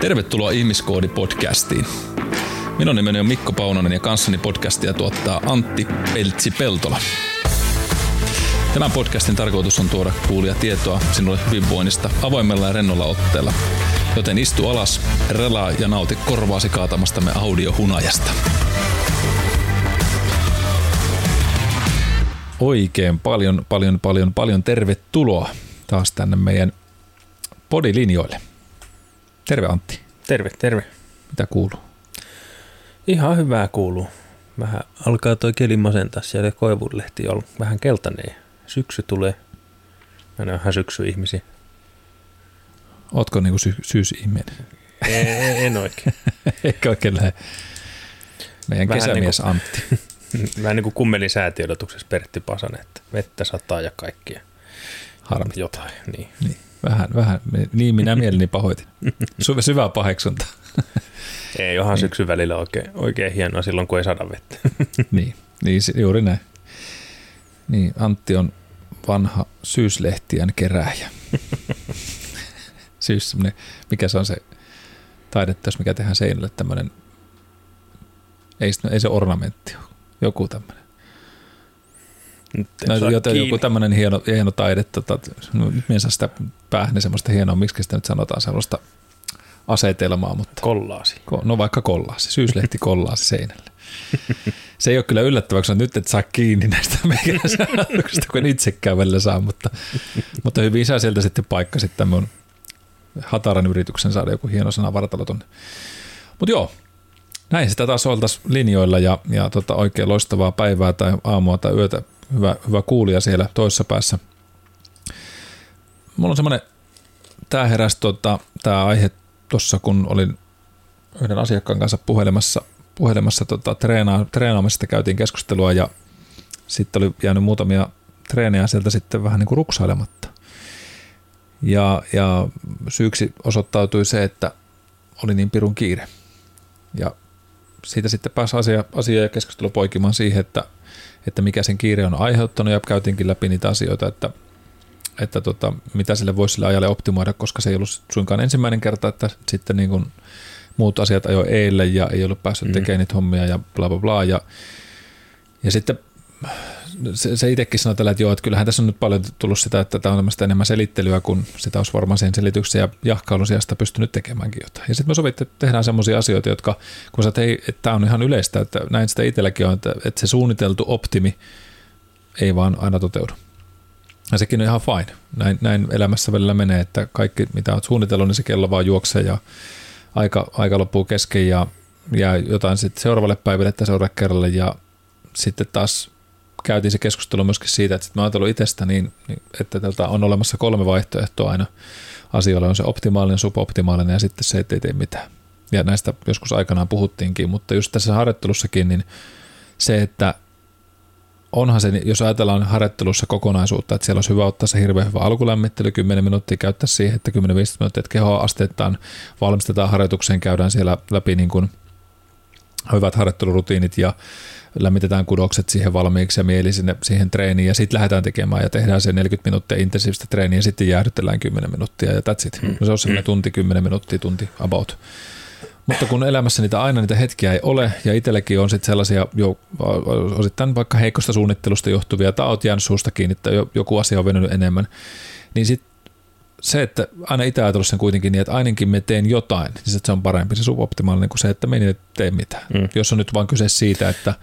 Tervetuloa Ihmiskoodi-podcastiin. Minun nimeni on Mikko Paunonen ja kanssani podcastia tuottaa Antti Peltsi-Peltola. Tämän podcastin tarkoitus on tuoda kuulia tietoa sinulle hyvinvoinnista avoimella ja rennolla otteella. Joten istu alas, relaa ja nauti korvaasi kaatamastamme audiohunajasta. Oikein paljon, paljon, paljon, paljon tervetuloa taas tänne meidän podilinjoille. Terve Antti. Terve, terve. Mitä kuuluu? Ihan hyvää kuuluu. Vähän alkaa toi keli masentaa siellä koivunlehti on vähän keltainen. Syksy tulee. Mä en ole ihan syksy-ihmisiä. Ootko niinku sy- syysihminen? En, en oikein. Eikä oikein lähde. Meidän Vähän kesämies niinku- Antti. Vähän niin kuin kummelin säätiodotuksessa Pertti Pasanen, että vettä sataa ja kaikkia. Harmi. Jotain, niin. Niin, vähän, vähän. Niin minä mieleni pahoitin. Syvä, syvää paheksunta. Ei, johan syksyn välillä oikein, oikein hienoa silloin, kun ei sada vettä. niin, niin juuri näin. Niin, Antti on vanha syyslehtien kerääjä. Syys semmoinen, mikä se on se taideteos, mikä tehdään seinälle tämmöinen, ei, se- ei se ornamentti ole, joku tämmöinen. No, joten kiinni. joku tämmöinen hieno, hieno taide, tota, no, sitä päähän niin semmoista hienoa, miksi sitä nyt sanotaan sellaista asetelmaa, mutta Kollaasi. Ko- No vaikka kollaasi, syyslehti kollaasi seinälle. Se ei ole kyllä yllättävää, kun nyt et saa kiinni näistä meikäläisen ajatuksista, kun en itsekään välillä saa, mutta, mutta hyvin saa sieltä sitten paikka sitten mun hataran yrityksen saada joku hieno sana vartalo tonne. Mutta joo, näin sitä taas oltaisiin linjoilla ja, ja tota, oikein loistavaa päivää tai aamua tai yötä. Hyvä, hyvä kuulija siellä toisessa päässä. Mulla on semmoinen, tämä heräsi tota, tämä aihe tuossa, kun olin yhden asiakkaan kanssa puhelemassa, puhelemassa tota, treenaa, treenaamisesta käytiin keskustelua ja sitten oli jäänyt muutamia treenejä sieltä sitten vähän niin kuin ruksailematta. Ja, ja syyksi osoittautui se, että oli niin pirun kiire. Ja siitä sitten pääsi asia, asia ja keskustelu poikimaan siihen, että, että mikä sen kiire on aiheuttanut ja käytiinkin läpi niitä asioita, että, että tota, mitä sille voisi sille ajalle optimoida, koska se ei ollut suinkaan ensimmäinen kerta, että sitten niin kuin muut asiat ajoi eilen ja ei ollut päässyt Mm. tekemään niitä hommia ja bla bla bla. Ja, ja sitten se, se itsekin sanoi tällä, että joo, että kyllähän tässä on nyt paljon tullut sitä, että tämä on tämmöistä enemmän selittelyä, kun sitä olisi varmaan sen selityksen ja jahkailun sijasta pystynyt tekemäänkin jotain. Ja sitten me sovittiin, että tehdään semmoisia asioita, jotka, kun sä että, että tämä on ihan yleistä, että näin sitä itselläkin on, että, että se suunniteltu optimi ei vaan aina toteudu. Ja sekin on ihan fine. Näin, näin elämässä välillä menee, että kaikki mitä olet suunnitellut, niin se kello vaan juoksee ja aika, aika loppuu kesken ja jää jotain sitten seuraavalle päivälle tai seuraavalle kerralle ja sitten taas käytiin se keskustelu myöskin siitä, että sit mä ajatellut itsestä niin, niin, että tota on olemassa kolme vaihtoehtoa aina asioille. On se optimaalinen, suboptimaalinen ja sitten se, että ei tee mitään. Ja näistä joskus aikanaan puhuttiinkin, mutta just tässä harjoittelussakin, niin se, että onhan se, jos ajatellaan harjoittelussa kokonaisuutta, että siellä olisi hyvä ottaa se hirveän hyvä alkulämmittely, 10 minuuttia käyttää siihen, että 10-15 minuuttia, että kehoa asteittain valmistetaan harjoitukseen, käydään siellä läpi niin kuin hyvät harjoittelurutiinit ja lämmitetään kudokset siihen valmiiksi ja mieli sinne, siihen treeniin ja sitten lähdetään tekemään ja tehdään se 40 minuuttia intensiivistä treeniä ja sitten jäähdytellään 10 minuuttia ja that's it. No se on semmoinen tunti, 10 minuuttia, tunti about. Mutta kun elämässä niitä aina niitä hetkiä ei ole ja itsellekin on sitten sellaisia jo, osittain vaikka heikosta suunnittelusta johtuvia tai oot jäänyt suusta kiinni tai jo- joku asia on venynyt enemmän, niin sitten se, että aina itse ajatellut sen kuitenkin niin, että ainakin me teen jotain, niin se on parempi, se suboptimaalinen kuin se, että meni et tee mitään. Mm. Jos on nyt vaan kyse siitä, että,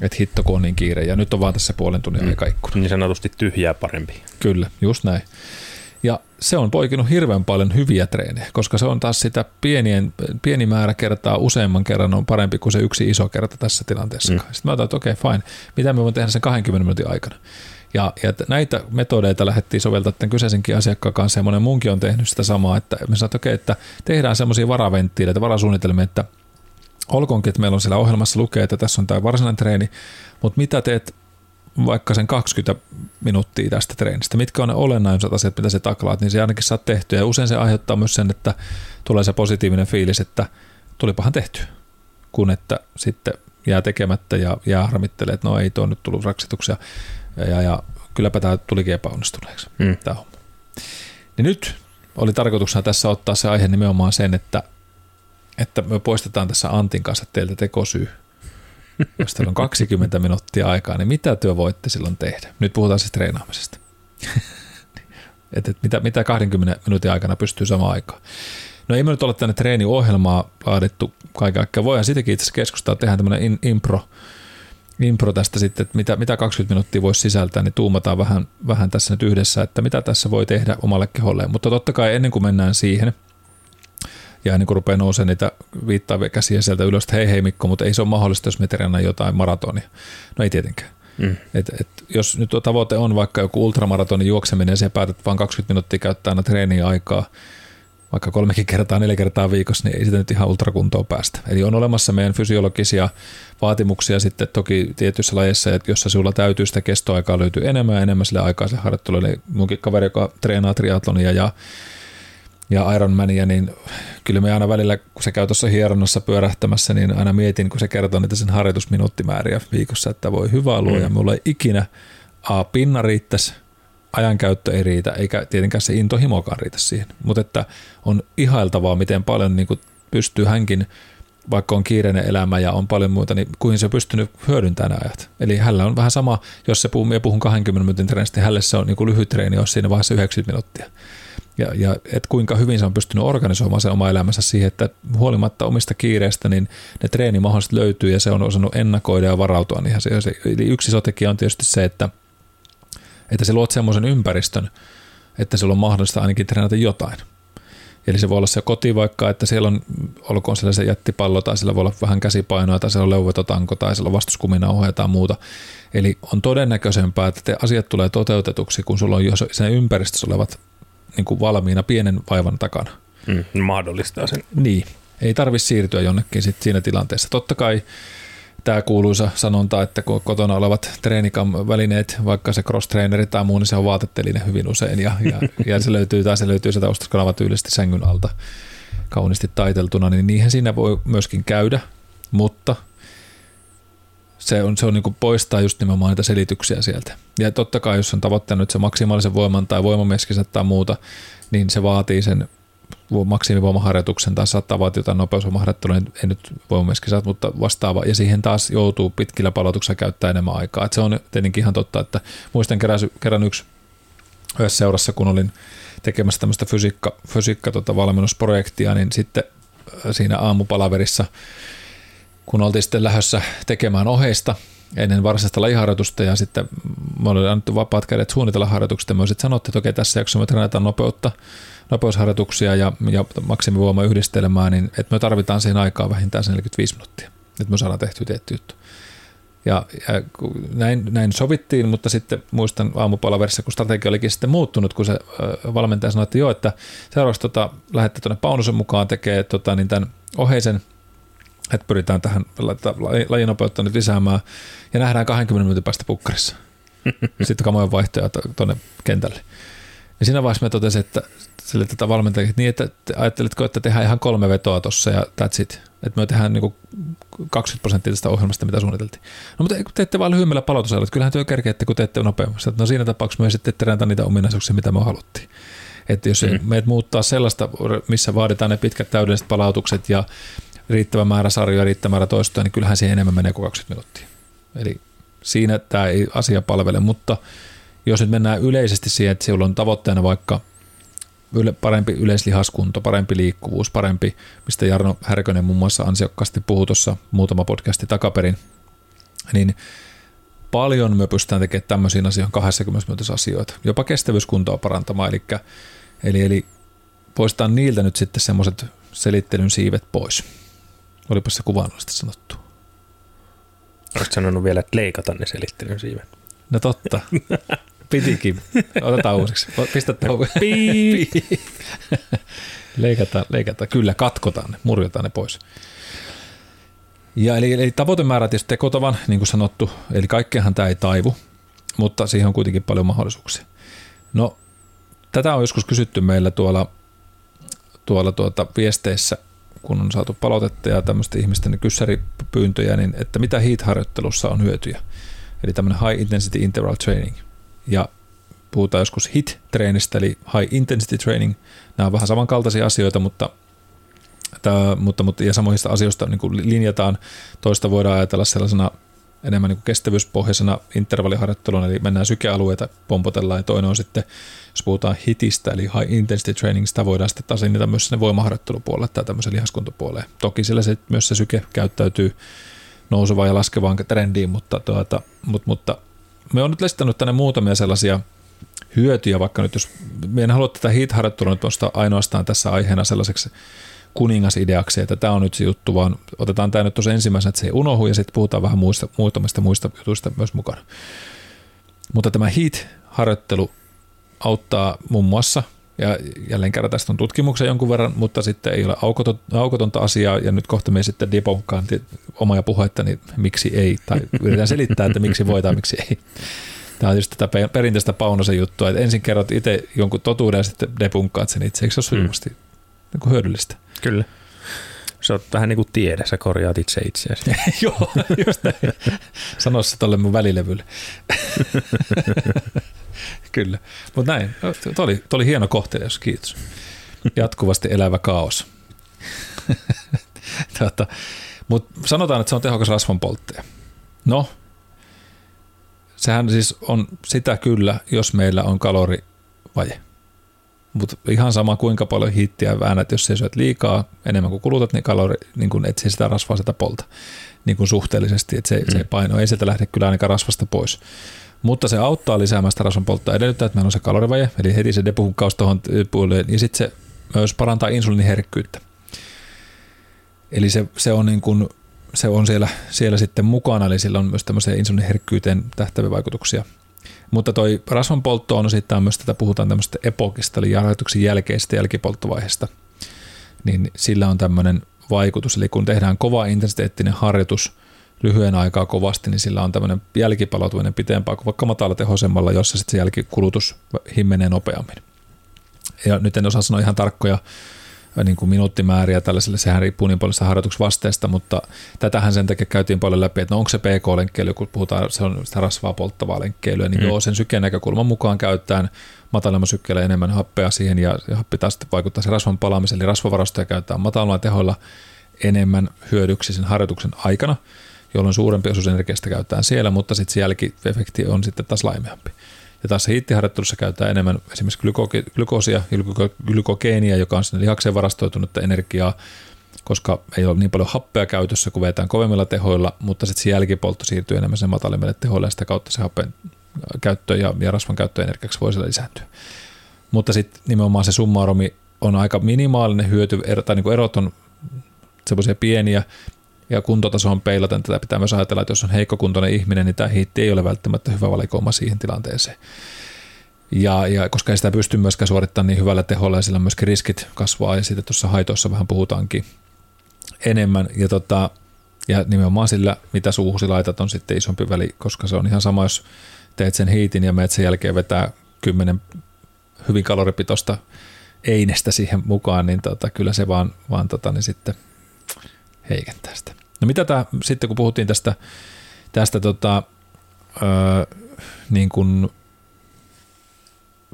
että hitto kun on niin kiire ja nyt on vaan tässä puolen tunnin Mm. aika ikkuna. Niin sanotusti tyhjää parempi. Kyllä, just näin. Ja se on poikinut hirveän paljon hyviä treenejä, koska se on taas sitä pienien, pieni määrä kertaa useamman kerran on parempi kuin se yksi iso kerta tässä tilanteessa. Mm. Mm. Sitten mä otan, että okei, okay, fine. Mitä me voin tehdä sen 20 minuutin aikana? Ja, ja näitä metodeita lähdettiin soveltaa tämän kyseisenkin asiakkaan kanssa ja monen munkin on tehnyt sitä samaa, että me sanotaan, että okei, että tehdään semmoisia varaventtiileitä, varasuunnitelmia, että olkoonkin, että meillä on siellä ohjelmassa lukee, että tässä on tämä varsinainen treeni, mutta mitä teet vaikka sen 20 minuuttia tästä treenistä, mitkä on ne olennaiset asiat, mitä se taklaat, niin se ainakin saat tehtyä. Ja usein se aiheuttaa myös sen, että tulee se positiivinen fiilis, että tulipahan tehty, kun että sitten jää tekemättä ja jää harmittelee, että no ei tuo nyt tullut raksituksia ja, ja, ja kylläpä tämä tulikin epäonnistuneeksi Mm. tämä homma. Niin nyt oli tarkoituksena tässä ottaa se aihe nimenomaan sen, että että me poistetaan tässä Antin kanssa teiltä tekosyy. Jos teillä on 20 minuuttia aikaa, niin mitä työ voitte silloin tehdä? Nyt puhutaan siis treenaamisesta. et, et mitä, mitä 20 minuutin aikana pystyy samaan aikaan. No ei me nyt ole tänne treeniohjelmaa laadittu kaiken aikaa. Voidaan sitäkin itse asiassa keskustaa, tehdään tämmöinen in, impro, impro tästä sitten, että mitä, mitä 20 minuuttia voisi sisältää, niin tuumataan vähän, vähän tässä nyt yhdessä, että mitä tässä voi tehdä omalle keholleen. Mutta totta kai ennen kuin mennään siihen, ja ennen kuin rupeaa nousemaan niitä viittaavia käsiä sieltä ylös, että hei hei Mikko, mutta ei se ole mahdollista, jos me jotain maratonia. No ei tietenkään. Mm. Et, et, jos nyt tavoite on vaikka joku ultramaratonin juokseminen ja siellä päätät vain 20 minuuttia käyttää aina treeniä aikaa, vaikka kolmekin kertaa, neljä kertaa viikossa, niin ei sitä nyt ihan ultrakuntoon päästä. Eli on olemassa meidän fysiologisia vaatimuksia sitten toki tietyissä lajeissa, että jossa sinulla täytyy sitä kestoaikaa löytyy enemmän ja enemmän sille aikaa se harjoittelu. Eli munkin kaveri, joka treenaa triatlonia ja ja Ironmania, niin kyllä me aina välillä, kun se käy tuossa hieronnassa pyörähtämässä, niin aina mietin, kun se kertoo niitä sen harjoitusminuuttimääriä viikossa, että voi hyvä luoja, mm. mulla ei ikinä A, pinna riittäisi, ajankäyttö ei riitä, eikä tietenkään se intohimokaan riitä siihen. Mutta että on ihailtavaa, miten paljon niin kuin pystyy hänkin, vaikka on kiireinen elämä ja on paljon muuta, niin kuin se on pystynyt hyödyntämään nämä ajat. Eli hänellä on vähän sama, jos se puhuu, puhun 20 minuutin treenistä, niin hänelle se on niin kuin lyhyt treeni, jos siinä vaiheessa 90 minuuttia ja, ja et kuinka hyvin se on pystynyt organisoimaan sen oma elämänsä siihen, että huolimatta omista kiireistä, niin ne treenimahdollisuudet löytyy ja se on osannut ennakoida ja varautua niihin asioihin. Eli yksi iso tekijä on tietysti se, että, että se luot semmoisen ympäristön, että sillä on mahdollista ainakin treenata jotain. Eli se voi olla se koti vaikka, että siellä on, olkoon siellä se jättipallo tai siellä voi olla vähän käsipainoa tai siellä on leuvetotanko tai siellä on vastuskuminauhoja tai tai muuta. Eli on todennäköisempää, että te asiat tulee toteutetuksi, kun sulla on jo sen ympäristössä olevat niin kuin valmiina pienen vaivan takana. Mm, mahdollistaa sen. Niin, ei tarvitse siirtyä jonnekin sit siinä tilanteessa. Totta kai tämä kuuluisa sanonta, että kun kotona olevat treenikam välineet, vaikka se cross-traineri tai muu, niin se on vaatetelinen hyvin usein ja, ja, ja se löytyy tai se löytyy sieltä ostoskanava tyylisesti sängyn alta kauniisti taiteltuna, niin niihin siinä voi myöskin käydä, mutta – se on, se on niin poistaa just nimenomaan niitä selityksiä sieltä. Ja totta kai, jos on tavoittanut se maksimaalisen voiman tai voimameskisen tai muuta, niin se vaatii sen maksimivoimaharjoituksen tai saattaa vaatia jotain nopeusvoimaharjoittelua, ei nyt voimameskisät, mutta vastaava. Ja siihen taas joutuu pitkillä palautuksilla käyttää enemmän aikaa. Et se on tietenkin ihan totta, että muistan kerran, kerran yksi yhdessä seurassa, kun olin tekemässä tämmöistä fysiikka, fysiikka tota valmennusprojektia, niin sitten siinä aamupalaverissa – kun oltiin sitten lähdössä tekemään oheista ennen varsinaista lajiharjoitusta ja sitten me oli annettu vapaat kädet suunnitella harjoitukset ja sitten sanottiin, että okei tässä jaksossa me treenataan nopeutta, nopeusharjoituksia ja, ja maksimivoima yhdistelmää, niin että me tarvitaan siihen aikaa vähintään 45 minuuttia, että me saadaan tehtyä tietty juttu. Ja, ja näin, näin sovittiin, mutta sitten muistan aamupalaverissa, kun strategia olikin sitten muuttunut, kun se valmentaja sanoi, että joo, että seuraavaksi tota, lähdette tuonne Paunusen mukaan tekee tota, niin tämän oheisen että pyritään tähän lajinopeutta nyt lisäämään ja nähdään 20 minuutin päästä pukkarissa. Sitten kamojen vaihtoja tuonne kentälle. Ja siinä vaiheessa me totesin, että sille tätä valmentajia, niin että ajattelitko, että tehdään ihan kolme vetoa tuossa ja that's it. Että me tehdään niin 20 prosenttia tästä ohjelmasta, mitä suunniteltiin. No mutta teette vain lyhyemmällä palautusajalla, että kyllähän työ kerkeette, kun teette nopeammin. No siinä tapauksessa me sitten treenata niitä ominaisuuksia, mitä me haluttiin. Että jos mm. meidät muuttaa sellaista, missä vaaditaan ne pitkät täydelliset palautukset ja riittävä määrä sarjoja, riittävä määrä toistoja, niin kyllähän siihen enemmän menee kuin 20 minuuttia. Eli siinä tämä ei asia palvele, mutta jos nyt mennään yleisesti siihen, että sinulla on tavoitteena vaikka parempi yleislihaskunto, parempi liikkuvuus, parempi, mistä Jarno Härkönen muun muassa ansiokkaasti puhui tuossa muutama podcasti takaperin, niin paljon me pystytään tekemään tämmöisiin asioihin 20 minuutissa asioita, jopa kestävyyskuntoa parantamaan, eli, eli, eli poistetaan niiltä nyt sitten semmoiset selittelyn siivet pois. Olipa se kuvaannollisesti sanottu. Oletko sanonut vielä, että leikata ne selittelyn siivet? No totta. Pitikin. Otetaan uusiksi. Pistä tauko. leikataan, leikataan. Kyllä, katkotaan ne, murjotaan ne pois. Ja eli, eli tavoitemäärä tietysti tekotavan, niin kuin sanottu, eli kaikkeahan tämä ei taivu, mutta siihen on kuitenkin paljon mahdollisuuksia. No, tätä on joskus kysytty meillä tuolla, tuolla tuota viesteissä kun on saatu palautetta ja tämmöistä ihmisten kyssäripyyntöjä, niin että mitä HIIT-harjoittelussa on hyötyjä. Eli tämmöinen High Intensity Interval Training. Ja puhutaan joskus HIT-treenistä, eli High Intensity Training. Nämä on vähän samankaltaisia asioita, mutta Tää, mutta, mutta, ja samoista asioista niin kuin linjataan. Toista voidaan ajatella sellaisena enemmän niin kuin kestävyyspohjaisena intervalliharjoitteluna, eli mennään sykealueita, pompotellaan, ja toinen on sitten, jos puhutaan hitistä, eli high intensity training, sitä voidaan sitten taas linjata myös sinne voimaharjoittelupuolelle tai tämmöisen lihaskuntopuoleen. Toki sillä se, myös se syke käyttäytyy nousevaan ja laskevaan trendiin, mutta, tuota, mutta, mutta me on nyt listannut tänne muutamia sellaisia hyötyjä, vaikka nyt jos me en halua tätä HIIT-harjoittelua nyt nostaa ainoastaan tässä aiheena sellaiseksi kuningasideaksi, että tämä on nyt se juttu, vaan otetaan tämä nyt tuossa ensimmäisenä, että se ei unohu ja sitten puhutaan vähän muista, muutamista muista jutuista myös mukana. Mutta tämä HEAT-harjoittelu auttaa muun muassa, ja jälleen kerran tästä on tutkimuksia jonkun verran, mutta sitten ei ole aukotonta asiaa, ja nyt kohta me sitten debonkaan omaa puhetta, niin miksi ei, tai yritän selittää, että miksi voi tai miksi ei. Tämä on just tätä perinteistä Paunosen juttua, että ensin kerrot itse jonkun totuuden ja sitten debunkkaat sen itse. Eikö se ole sujuvasti mm. niin hyödyllistä? Kyllä. Se on vähän niin kuin tiede, sä korjaat itse itseäsi. Joo, just näin. Sano se tolle mun välilevylle. Kyllä, mutta näin. Tuo oli, oli hieno kohtelias, kiitos. Jatkuvasti elävä kaos. Tuota, mutta sanotaan, että se on tehokas rasvanpolttaja. No, sehän siis on sitä kyllä, jos meillä on kalorivaje. Mutta ihan sama kuinka paljon hittiä väännät, jos sä syöt liikaa enemmän kuin kulutat, niin kalori, niin kun et sitä rasvaa sitä polta niin kuin suhteellisesti, että se, mm. se paino ei sieltä lähde kyllä ainakaan rasvasta pois. Mutta se auttaa lisäämään sitä rasvan polttoa edellyttää, että meillä on se kalorivaje, eli heti se depuhukkaus tuohon puolelle, ja sitten se myös parantaa insuliiniherkkyyttä. Eli se, se on niin kuin, se on siellä, siellä sitten mukana, eli sillä on myös tämmöiseen insuliiniherkkyyteen tähtäviä vaikutuksia. Mutta toi rasvanpoltto on sitten myös tätä, puhutaan tämmöistä epokista, eli harjoituksen jälkeistä jälkipolttovaiheesta, niin sillä on tämmöinen vaikutus. Eli kun tehdään kova intensiteettinen harjoitus lyhyen aikaa kovasti, niin sillä on tämmöinen jälkipalautuminen pitempää kuin vaikka matalatehoisemmalla, jossa sitten se jälkikulutus himmenee nopeammin. Ja nyt en osaa sanoa ihan tarkkoja niin kuin minuuttimääriä tällaiselle, sehän riippuu niin paljon harjoituksvasteesta, mutta tätähän sen takia käytiin paljon läpi, että no onko se PK-lenkkeily, kun puhutaan, se on sitä rasvaa polttavaa lenkkeilyä, niin mm. joo, sen sykkeen näkökulman mukaan käytetään matalamman sykkeellä enemmän happea siihen, ja, ja happi taas vaikuttaa se rasvan palaamiseen, eli rasvavarastoja käytetään matalalla tehoilla enemmän hyödyksi sen harjoituksen aikana, jolloin suurempi osuus energiasta käytetään siellä, mutta sitten se jälkiefekti on sitten taas laimeampi. Ja taas hiittiharjoittelussa käytetään enemmän esimerkiksi glykoosia ja glykogeenia, joka on sinne lihakseen varastoitunutta energiaa, koska ei ole niin paljon happea käytössä, kun vetään kovemmilla tehoilla, mutta sitten se jälkipoltto siirtyy enemmän sen matalimmille tehoille ja sitä kautta se happen käyttö ja, ja rasvan käyttö energiaksi voi siellä lisääntyä. Mutta sitten nimenomaan se summaromi on aika minimaalinen hyöty, tai niin kuin erot on semmoisia pieniä, ja kuntotasoon peilaten tätä pitää myös ajatella, että jos on heikkokuntoinen ihminen, niin tämä hiitti ei ole välttämättä hyvä valikoima siihen tilanteeseen. Ja, ja koska ei sitä pysty myöskään suorittamaan niin hyvällä teholla ja sillä myöskin riskit kasvaa ja sitten tuossa haitoissa vähän puhutaankin enemmän. Ja, tota, ja nimenomaan sillä, mitä suuhusi laitat, on sitten isompi väli, koska se on ihan sama, jos teet sen hiitin ja meet sen jälkeen vetää kymmenen hyvin kaloripitoista einestä siihen mukaan, niin tota, kyllä se vaan, vaan tota, niin sitten heikentää sitä. No mitä tämä sitten, kun puhuttiin tästä, tästä tota, öö, niin kuin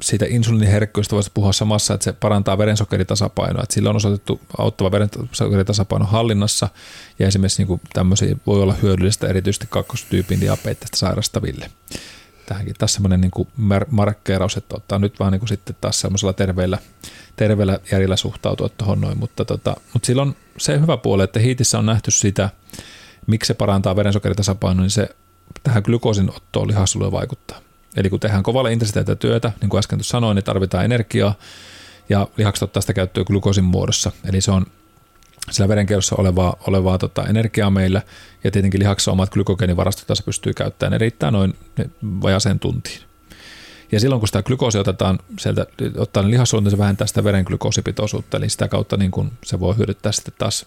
siitä insuliiniherkkyydestä voisi puhua samassa, että se parantaa verensokeritasapainoa, että sillä on osoitettu auttava verensokeritasapaino hallinnassa ja esimerkiksi niin kuin tämmöisiä voi olla hyödyllistä erityisesti kakkostyypin diabeettista sairastaville. Tähänkin taas semmoinen niin kuin markkeeraus, että ottaa nyt vaan niin kuin sitten taas semmoisella terveellä, terveellä järjellä suhtautua tuohon noin, mutta, tota, mutta silloin se hyvä puoli, että hiitissä on nähty sitä, miksi se parantaa verensokeritasapainoa, niin se tähän glykoosin ottoon lihasoluja vaikuttaa. Eli kun tehdään kovalla intensiteetillä työtä, niin kuin äsken sanoin, niin tarvitaan energiaa ja lihakset ottaa sitä käyttöä glykoosin muodossa. Eli se on sillä verenkierrossa olevaa, olevaa tota, energiaa meillä ja tietenkin lihaksessa omat glykogeenivarastot se pystyy käyttämään. Ne riittää noin vajaseen tuntiin. Ja silloin kun sitä glykoosia otetaan sieltä, ottaa ne lihasolut, niin se vähentää sitä veren glykoosipitoisuutta, eli sitä kautta niin kun se voi hyödyttää sitten taas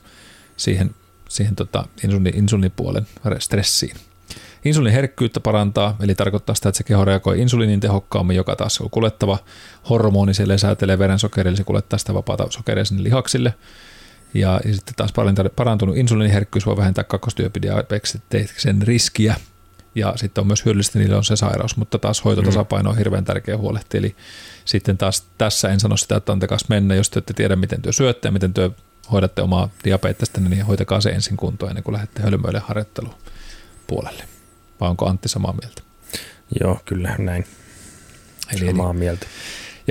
siihen, siihen tota insulini, insulinipuolen stressiin. Insuliiniherkkyyttä parantaa, eli tarkoittaa sitä, että se keho reagoi insuliinin tehokkaammin, joka taas on kuljettava hormoni, siellä säätelee verensokeria, eli se kuljettaa sitä vapaata sokeria sinne lihaksille. Ja, ja sitten taas parantunut insuliiniherkkyys voi vähentää kakkostyyppidiabeteksen riskiä, ja sitten on myös hyödyllistä, niille on se sairaus, mutta taas hoitotasapaino on hirveän tärkeä huolehtia, eli sitten taas tässä en sano sitä, että antakaa mennä, jos te ette tiedä, miten työ syötte ja miten työ hoidatte omaa diabetesta, niin hoitakaa se ensin kuntoon ennen kuin lähdette hölmöille harjoitteluun puolelle. Vai onko Antti samaa mieltä? Joo, kyllä näin. Eli samaa mieltä.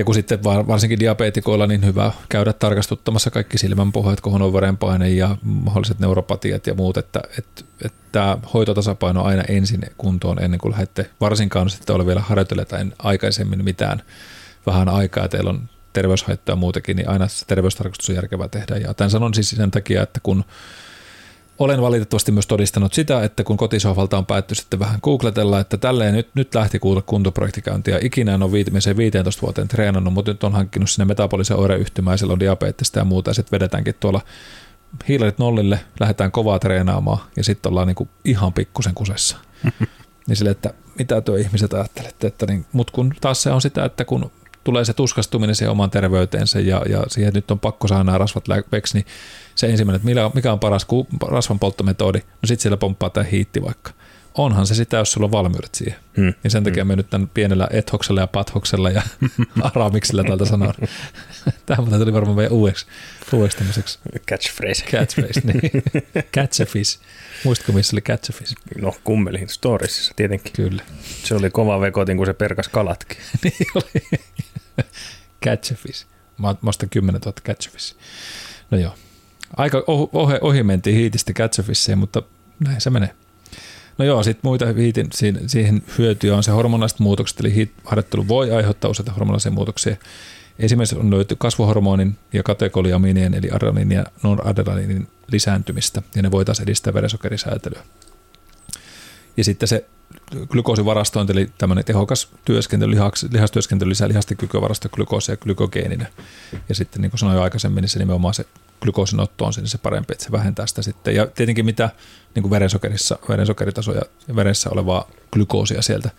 Ja kun sitten varsinkin diabetikoilla, niin hyvä käydä tarkastuttamassa kaikki silmänpohjat, kohon verenpaine ja mahdolliset neuropatiat ja muut, että, että, että hoitotasapaino aina ensin kuntoon ennen kuin lähdette, varsinkaan sitten ole vielä harjoitelleet aikaisemmin mitään vähän aikaa, teillä on terveyshaittoja muutenkin, niin aina se terveystarkastus on järkevää tehdä. Ja tämän sanon siis sen takia, että kun olen valitettavasti myös todistanut sitä, että kun kotisohvalta on päätty sitten vähän googletella, että tälleen nyt, nyt lähti kuulla kuntoprojektikäyntiä. Ikinä en ole viimeiseen 15 vuoteen treenannut, mutta nyt on hankkinut sinne metabolisen oireyhtymää ja siellä on diabetesta ja muuta. Ja sitten vedetäänkin tuolla hiilarit nollille, lähdetään kovaa treenaamaan ja sitten ollaan niinku ihan pikkusen kusessa. niin sille, että mitä tuo ihmiset ajattelette, että niin, mutta kun taas se on sitä, että kun tulee se tuskastuminen siihen omaan terveyteensä ja, ja siihen nyt on pakko saada nämä rasvat läpeksi, niin se ensimmäinen, että mikä on paras rasvan polttometodi, no sitten siellä pomppaa tämä hiitti vaikka. Onhan se sitä, jos sulla on valmiudet siihen. Hmm. Ja sen takia hmm. me nyt tämän pienellä ethoksella ja pathoksella ja aramiksella tältä sanon. Tämä tuli varmaan meidän uudeksi, uudeksi tämmöiseksi. Catchphrase. Catchphrase, niin. Catch a fish. Muistatko, missä oli catch a fish? No kummelin storiesissa tietenkin. Kyllä. Se oli kova vekotin, kun se perkas kalatkin. niin oli. Catch a fish. Mä, ostan 10 000 catch a fish. No joo, aika ohi, ohi mentiin hiitistä Catchofisseen, mutta näin se menee. No joo, sitten muita hiitin, siihen hyötyä on se hormonaiset muutokset, eli harjoittelu voi aiheuttaa useita hormonaisia muutoksia. Esimerkiksi on löyty kasvuhormonin ja katekoliaminien eli adrenaliinin ja non-adrenaliinin lisääntymistä, ja ne voitaisiin edistää verensokerisäätelyä. Ja sitten se glykoosivarastointi, eli tämmöinen tehokas työskentely, lihaks, lihastyöskentely lisää lihasten kykyä glykoosia glykogeenina. Ja sitten niin kuin sanoin jo aikaisemmin, niin se nimenomaan se glykoosin otto on se parempi, että se vähentää sitä sitten. Ja tietenkin mitä niin kuin verensokerissa, verensokeritasoja ja veressä olevaa glykoosia sieltä.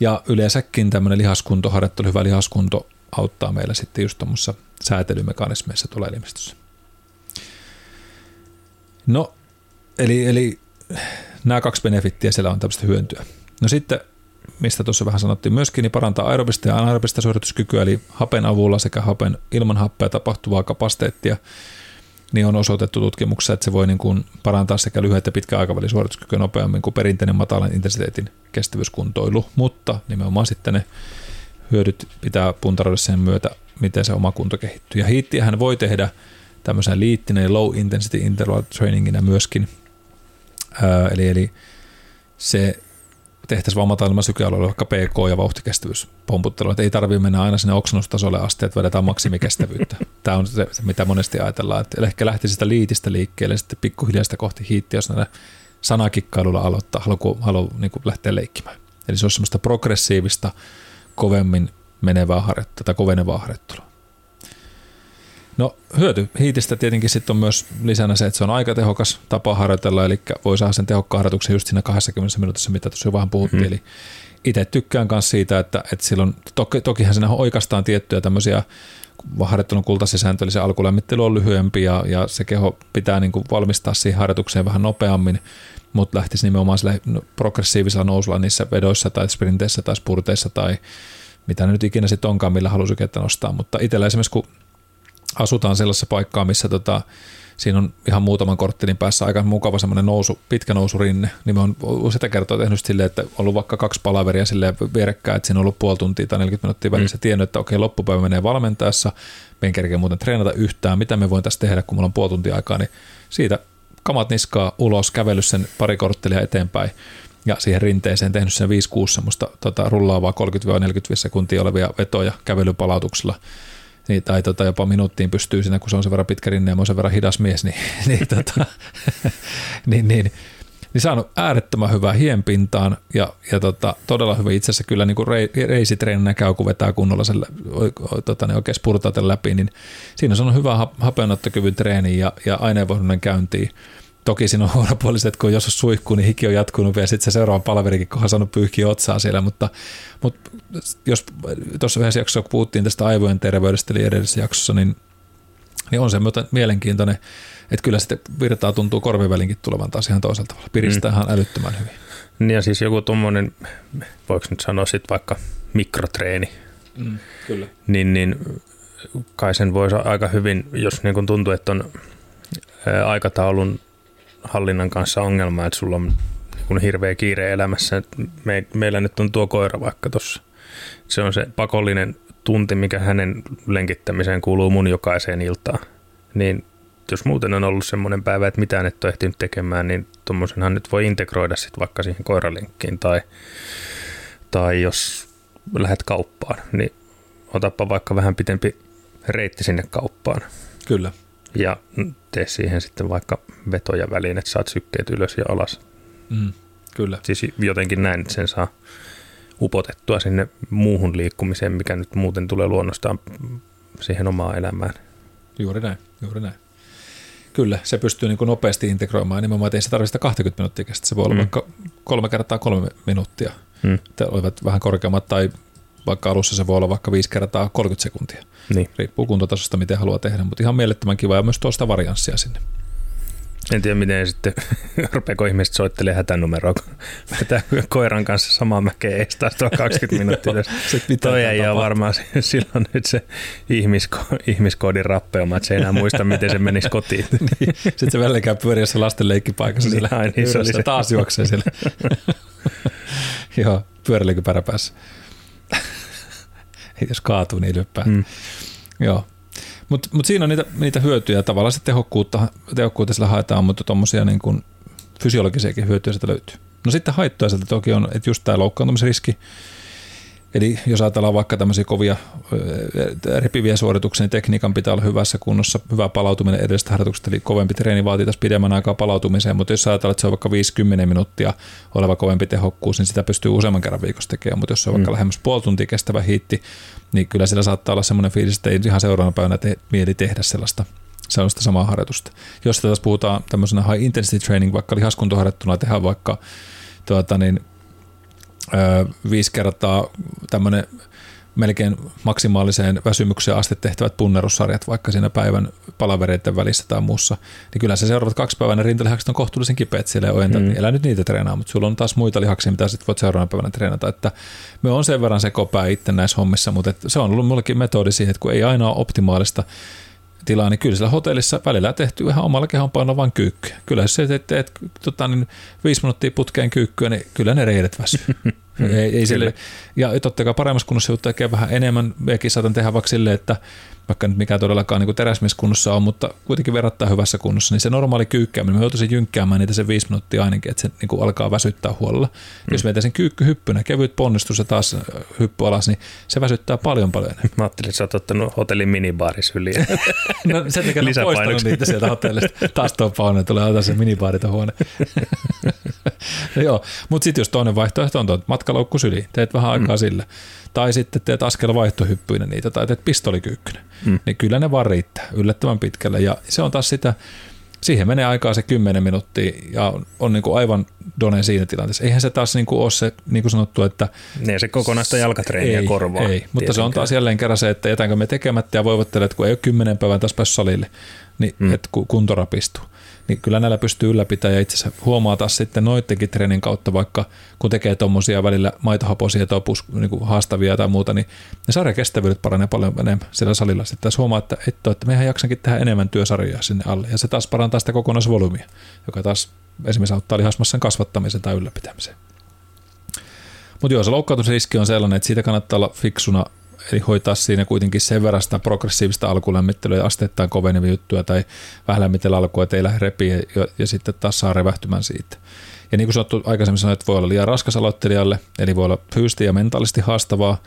Ja yleensäkin tämmöinen lihaskuntoharjoittelu, hyvä lihaskunto auttaa meillä sitten just tuommoisessa säätelymekanismeissa tuolla elimistössä. No, eli, eli nämä kaksi benefittiä siellä on tämmöistä hyöntyä. No sitten, mistä tuossa vähän sanottiin myöskin, niin parantaa aerobista ja anaerobista suorituskykyä, eli hapen avulla sekä hapen ilman happea tapahtuvaa kapasiteettia niin on osoitettu tutkimuksessa, että se voi niin kuin parantaa sekä lyhyet että pitkän aikavälin suorituskykyä nopeammin kuin perinteinen matalan intensiteetin kestävyyskuntoilu, mutta nimenomaan sitten ne hyödyt pitää puntaroida sen myötä, miten se oma kunto kehittyy. Ja hiittiähän voi tehdä tämmöisen liittinen low intensity interval traininginä myöskin, Ää, eli, eli se tehtäisiin vaan matalilla sykyalueella vaikka PK- ja vauhtikestävyyspomputtelua, että ei tarvitse mennä aina sinne oksennustasolle asti, että vedetään maksimikestävyyttä. Tämä on se, mitä monesti ajatellaan, että ehkä lähtisi sitä liitistä liikkeelle sitten pikkuhiljaa sitä kohti hiittiä, jos näillä sanakikkailulla aloittaa, haluaa, haluaa niin lähteä leikkimään. Eli se on semmoista progressiivista, kovemmin menevää harjoittelua tai kovenevaa harjoittelua. No hyöty hiitistä tietenkin sitten on myös lisänä se, että se on aika tehokas tapa harjoitella, eli voi saada sen tehokkaan harjoituksen just siinä 20 minuutissa, mitä tuossa jo vähän puhuttiin. Hmm. Eli itse tykkään myös siitä, että, että silloin, toki, tokihan siinä oikeastaan tiettyjä tämmöisiä harjoittelun kultaisia sääntöjä, se alkulämmittely on lyhyempi ja, ja se keho pitää niin kuin valmistaa siihen harjoitukseen vähän nopeammin, mutta lähtisi nimenomaan sillä progressiivisella nousulla niissä vedoissa tai sprinteissä tai spurteissa tai mitä nyt ikinä sitten onkaan, millä haluaa nostaa, mutta itsellä esimerkiksi kun asutaan sellaisessa paikkaa, missä tota, siinä on ihan muutaman korttelin päässä aika mukava semmoinen nousu, pitkä nousurinne, niin me on useita kertoa tehnyt silleen, että on ollut vaikka kaksi palaveria silleen vierekkäin, että siinä on ollut puoli tuntia tai 40 minuuttia välissä mm. tiennyt, että okei, loppupäivä menee valmentaessa, me en kerkeä muuten treenata yhtään, mitä me voin tässä tehdä, kun mulla on puoli tuntia aikaa, niin siitä kamat niskaa ulos, kävellyt sen pari korttelia eteenpäin ja siihen rinteeseen tehnyt sen 5-6 semmoista tota, rullaavaa 30-45 sekuntia olevia vetoja kävelypalautuksella niin, tai tota, jopa minuuttiin pystyy siinä, kun se on sen verran pitkä rinne ja mä sen verran hidas mies, niin, niin, tota, niin, niin, niin saanut äärettömän hyvää hienpintaan ja, ja tota, todella hyvä itse asiassa kyllä niin kuin reisitreeninä käy, kun vetää kunnolla sen tota, niin oikein spurtaa läpi, niin siinä on saanut hyvää hapenottokyvyn treeni ja, ja aineenvaihdunnan käyntiin Toki siinä on huonopuoliset, kun jos on suihku, niin hiki on jatkunut ja sitten se seuraava palaverikin, kun on saanut pyyhkiä otsaa siellä, mutta, mutta jos tuossa yhdessä jaksossa kun puhuttiin tästä aivojen terveydestä, eli edellisessä jaksossa, niin, niin on se mielenkiintoinen, että kyllä sitten virtaa tuntuu korvivälinkin tulevan taas ihan toisella tavalla. Piristää mm. ihan älyttömän hyvin. Niin ja siis joku tuommoinen, voiko nyt sanoa sitten vaikka mikrotreeni, mm, kyllä. Niin, niin kai sen voisi aika hyvin, jos niin tuntuu, että on aikataulun hallinnan kanssa ongelma, että sulla on niin hirveä kiire elämässä. Me, meillä nyt on tuo koira vaikka tuossa. Se on se pakollinen tunti, mikä hänen lenkittämiseen kuuluu mun jokaiseen iltaan. Niin jos muuten on ollut semmoinen päivä, että mitään et ole ehtinyt tekemään, niin tuommoisenhan nyt voi integroida sitten vaikka siihen koiralinkkiin tai, tai jos lähdet kauppaan, niin otappa vaikka vähän pitempi reitti sinne kauppaan. Kyllä. Ja tee siihen sitten vaikka vetoja väliin, että saat sykkeet ylös ja alas. Mm, kyllä. Siis jotenkin näin, että sen saa upotettua sinne muuhun liikkumiseen, mikä nyt muuten tulee luonnostaan siihen omaan elämään. Juuri näin, juuri näin. Kyllä, se pystyy niin kuin nopeasti integroimaan. Nimenomaan, että ei se tarvitse 20 minuuttia. Se voi olla mm. vaikka kolme kertaa kolme minuuttia. Mm. Olivat vähän korkeammat tai vaikka alussa se voi olla vaikka 5 kertaa 30 sekuntia. Niin. Riippuu kuntotasosta, miten haluaa tehdä, mutta ihan mielettömän kiva ja myös tuosta varianssia sinne. En tiedä, miten sitten rupeeko ihmiset soittelee hätänumeroa, kun vetää koiran kanssa samaan mäkeen ees tuo 20 minuuttia. Toi ei ole varmaan silloin nyt se ihmisko- ihmiskoodin rappeuma, että se ei enää muista, miten se menisi kotiin. niin. Sitten se välillä käy pyöriässä lasten leikkipaikassa niin, siellä niin, se oli se. taas juoksee siellä. Joo, pyöräilykypärä päässä. Jos kaatuu, niin lyppää. Hmm. Joo, mutta mut siinä on niitä, niitä hyötyjä. Tavallaan se tehokkuutta, tehokkuutta sillä haetaan, mutta tuommoisia niin kuin fysiologisiakin hyötyjä sieltä löytyy. No sitten haittoja sieltä toki on, että just tämä loukkaantumisriski, Eli jos ajatellaan vaikka tämmöisiä kovia repiviä suorituksia, niin tekniikan pitää olla hyvässä kunnossa, hyvä palautuminen edestä harjoituksesta, eli kovempi treeni vaatii tässä pidemmän aikaa palautumiseen, mutta jos ajatellaan, että se on vaikka 50 minuuttia oleva kovempi tehokkuus, niin sitä pystyy useamman kerran viikossa tekemään, mutta jos se on vaikka mm. lähemmäs puoli tuntia kestävä hiitti, niin kyllä sillä saattaa olla semmoinen fiilis, että ei ihan seuraavana päivänä te, mieli tehdä sellaista sellaista samaa harjoitusta. Jos taas puhutaan tämmöisenä high intensity training, vaikka lihaskuntoharjoittuna tehdään vaikka tuota, niin, viisi kertaa tämmöinen melkein maksimaaliseen väsymykseen asti tehtävät punnerussarjat vaikka siinä päivän palavereiden välissä tai muussa, niin kyllä se seuraavat kaksi päivää ne rintalihakset on kohtuullisen kipeät siellä ojentat, mm. elä nyt niitä treenaa, mutta sulla on taas muita lihaksia, mitä sitten voit seuraavana päivänä treenata, että me on sen verran se kopää itse näissä hommissa, mutta se on ollut mullekin metodi siihen, että kun ei aina ole optimaalista tilaa, niin kyllä siellä hotellissa välillä tehty ihan omalla kehonpainolla vain kyykkyä. Kyllä jos teet, teet tota, niin viisi minuuttia putkeen kyykkyä, niin kyllä ne reidet väsyy. ei, ei sille. Ja totta kai paremmassa kunnossa joutuu tekemään vähän enemmän. Mekin saatan tehdä vaikka silleen, että vaikka nyt mikä todellakaan niin teräsmieskunnossa on, mutta kuitenkin verrattain hyvässä kunnossa, niin se normaali kyykkääminen, mä joutuisin jynkkäämään niitä se viisi minuuttia ainakin, että se niin kuin alkaa väsyttää huolella. Mm. Jos meitä sen kyykkyhyppynä, kevyt ponnistus ja taas hyppy alas, niin se väsyttää paljon paljon enemmän. Mä ajattelin, että sä oot ottanut hotellin minibaaris yli. no sen takia on poistanut niitä sieltä hotellista. Taas tuo paune, tulee ottaa se minibaari huone. no joo, mutta sitten jos toinen vaihtoehto on tuo matkalaukku syli, teet vähän aikaa mm. sillä tai sitten teet askel vaihtohyppyinä niitä, tai teet pistolikyykkynen, mm. niin kyllä ne vaan riittää yllättävän pitkälle. Ja se on taas sitä, siihen menee aikaa se 10 minuuttia ja on, on niin kuin aivan done siinä tilanteessa. Eihän se taas niin kuin ole se, niin kuin sanottu, että... Niin se kokonaista jalkatreeniä ei, korvaa. Ei, tietenkään. mutta se on taas jälleen kerran se, että jätänkö me tekemättä ja voivottelee, että kun ei ole kymmenen päivän taas päässyt salille, niin mm. että kunto rapistuu niin kyllä näillä pystyy ylläpitämään ja itse asiassa huomaa taas sitten noittenkin treenin kautta, vaikka kun tekee tuommoisia välillä maitohapoisia tai opus, niin kuin haastavia tai muuta, niin ne sarjakestävyydet paranee paljon enemmän siellä salilla. Sitten taas huomaa, että, että, että mehän jaksankin tehdä enemmän työsarjoja sinne alle ja se taas parantaa sitä kokonaisvolyymia, joka taas esimerkiksi auttaa lihasmassan kasvattamisen tai ylläpitämiseen. Mutta joo, se loukkaantumisriski on sellainen, että siitä kannattaa olla fiksuna eli hoitaa siinä kuitenkin sen verran sitä progressiivista alkulämmittelyä ja asteittain kovenevia juttuja tai vähän lämmitellä alkua, että ei lähde repiä ja, ja sitten taas saa revähtymään siitä. Ja niin kuin sanottu aikaisemmin sanoin, että voi olla liian raskas aloittelijalle, eli voi olla fyysisesti ja mentaalisesti haastavaa.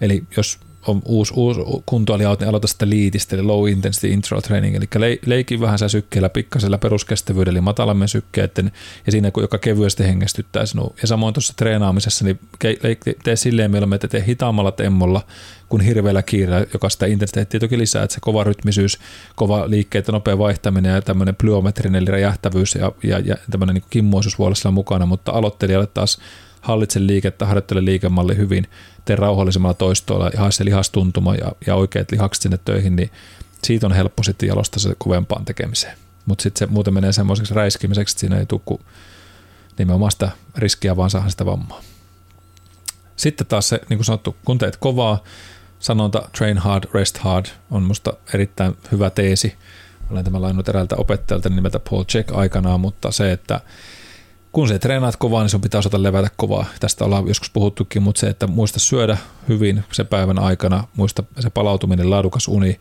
Eli jos on uusi, uusi kuntoilija, niin aloita sitä liitistä, eli low intensity interval training, eli leikin vähän sä sykkeellä pikkasella peruskestävyydellä, eli matalammin sykkeiden, ja siinä joka kevyesti hengästyttää sinua. Ja samoin tuossa treenaamisessa, niin tee silleen mieluummin, että tee hitaammalla temmolla kuin hirveällä kiireellä, joka sitä intensiteettiä toki lisää, että se kova rytmisyys, kova liikkeet, nopea vaihtaminen ja tämmöinen plyometrinen eli räjähtävyys ja, ja, ja tämmöinen niin kimmoisuus voi olla mukana, mutta aloittelijalle taas hallitse liikettä, harjoittele liikemalli hyvin, tee rauhallisemmalla toistoilla ja hae se lihastuntuma ja, ja oikeat lihakset sinne töihin, niin siitä on helppo sitten jalostaa se kovempaan tekemiseen. Mutta sitten se muuten menee semmoiseksi räiskimiseksi, että siinä ei tule nimenomaan sitä riskiä, vaan saada sitä vammaa. Sitten taas se, niin kuin sanottu, kun teet kovaa, sanonta train hard, rest hard on musta erittäin hyvä teesi. olen tämän lainut eräältä opettajalta nimeltä Paul Check aikanaan, mutta se, että kun se treenaat kovaa, niin sun pitää osata levätä kovaa. Tästä ollaan joskus puhuttukin, mutta se, että muista syödä hyvin se päivän aikana, muista se palautuminen, laadukas uni,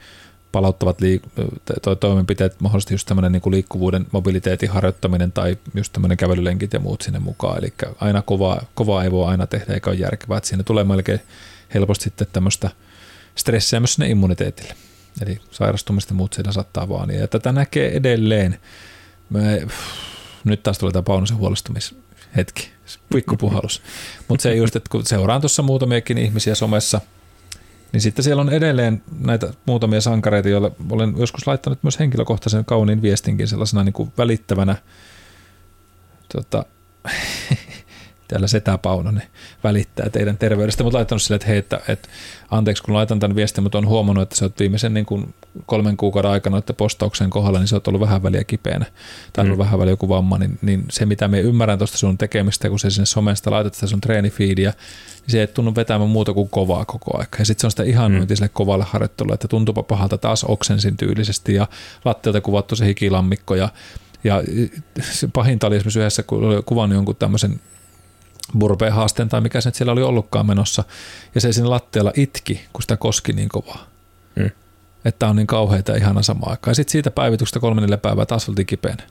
palauttavat liik- to- toimenpiteet, mahdollisesti just tämmöinen niin liikkuvuuden, mobiliteetin harjoittaminen tai just tämmöinen kävelylenkit ja muut sinne mukaan. Eli aina kovaa, kovaa ei voi aina tehdä eikä ole järkevää, että siinä tulee melkein helposti sitten tämmöistä stressiä myös sinne immuniteetille. Eli sairastumista muut siinä saattaa vaan. Ja tätä näkee edelleen. Me, nyt taas tulee tämä Paunosen huolestumishetki, pikkupuhallus. Mutta se just, että kun seuraan tuossa muutamiakin ihmisiä somessa, niin sitten siellä on edelleen näitä muutamia sankareita, joille olen joskus laittanut myös henkilökohtaisen kauniin viestinkin sellaisena niin kuin välittävänä tota, täällä Setä Paunonen välittää teidän terveydestä, mutta laittanut sille, että hei, että, että anteeksi kun laitan tämän viestin, mutta on huomannut, että sä oot viimeisen niin kuin kolmen kuukauden aikana, että postauksen kohdalla, niin sä oot ollut vähän väliä kipeänä tai ollut mm. vähän väliä joku vamma, niin, niin, se mitä me ymmärrän tuosta sun tekemistä, kun se sinne somesta laitat sitä sun treenifiidiä, niin se ei tunnu vetämään muuta kuin kovaa koko aika. Ja sitten se on sitä ihan mm. sille kovalle harjoittelulle, että tuntuupa pahalta taas oksensin tyylisesti ja lattialta kuvattu se hikilammikko ja ja se pahinta oli esimerkiksi yhdessä, kun oli kuvannut jonkun tämmöisen burpeen haasteen tai mikä se siellä oli ollutkaan menossa. Ja se siinä lattialla itki, kun sitä koski niin kovaa. Mm. Että on niin kauheita ja ihana sama aikaa. Ja sitten siitä päivityksestä kolme neljä päivää taas oltiin kipeänä.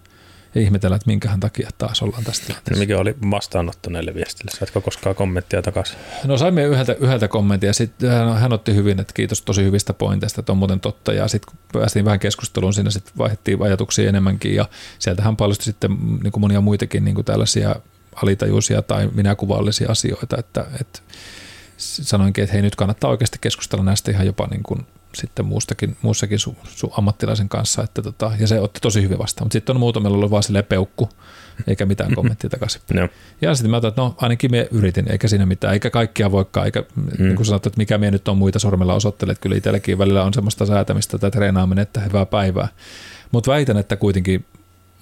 Ja ihmetellä, että minkähän takia taas ollaan tästä No mikä oli vastaanotto näille viestille? Saatko koskaan kommenttia takaisin? No saimme yhdeltä, yhdeltä kommenttia ja sitten hän, hän, otti hyvin, että kiitos tosi hyvistä pointeista, että on muuten totta. Ja sitten kun päästiin vähän keskusteluun, siinä sitten vaihdettiin ajatuksia enemmänkin ja sieltähän paljastui sitten niin kuin monia muitakin niin kuin tällaisia alitajuisia tai minäkuvallisia asioita, että, että sanoinkin, että hei nyt kannattaa oikeasti keskustella näistä ihan jopa niin kuin sitten muustakin, muussakin su, su ammattilaisen kanssa, että tota, ja se otti tosi hyvin vastaan, mutta sitten on muutamilla ollut vaan silleen peukku, eikä mitään mm-hmm. kommenttia takaisin. No. Ja sitten mä ajattelin, että no ainakin me yritin, eikä siinä mitään, eikä kaikkia voikaan, eikä mm. niin kuin sanottu, että mikä me nyt on muita sormella osoittelee, että kyllä itselläkin välillä on semmoista säätämistä tai treenaaminen, että hyvää päivää. Mutta väitän, että kuitenkin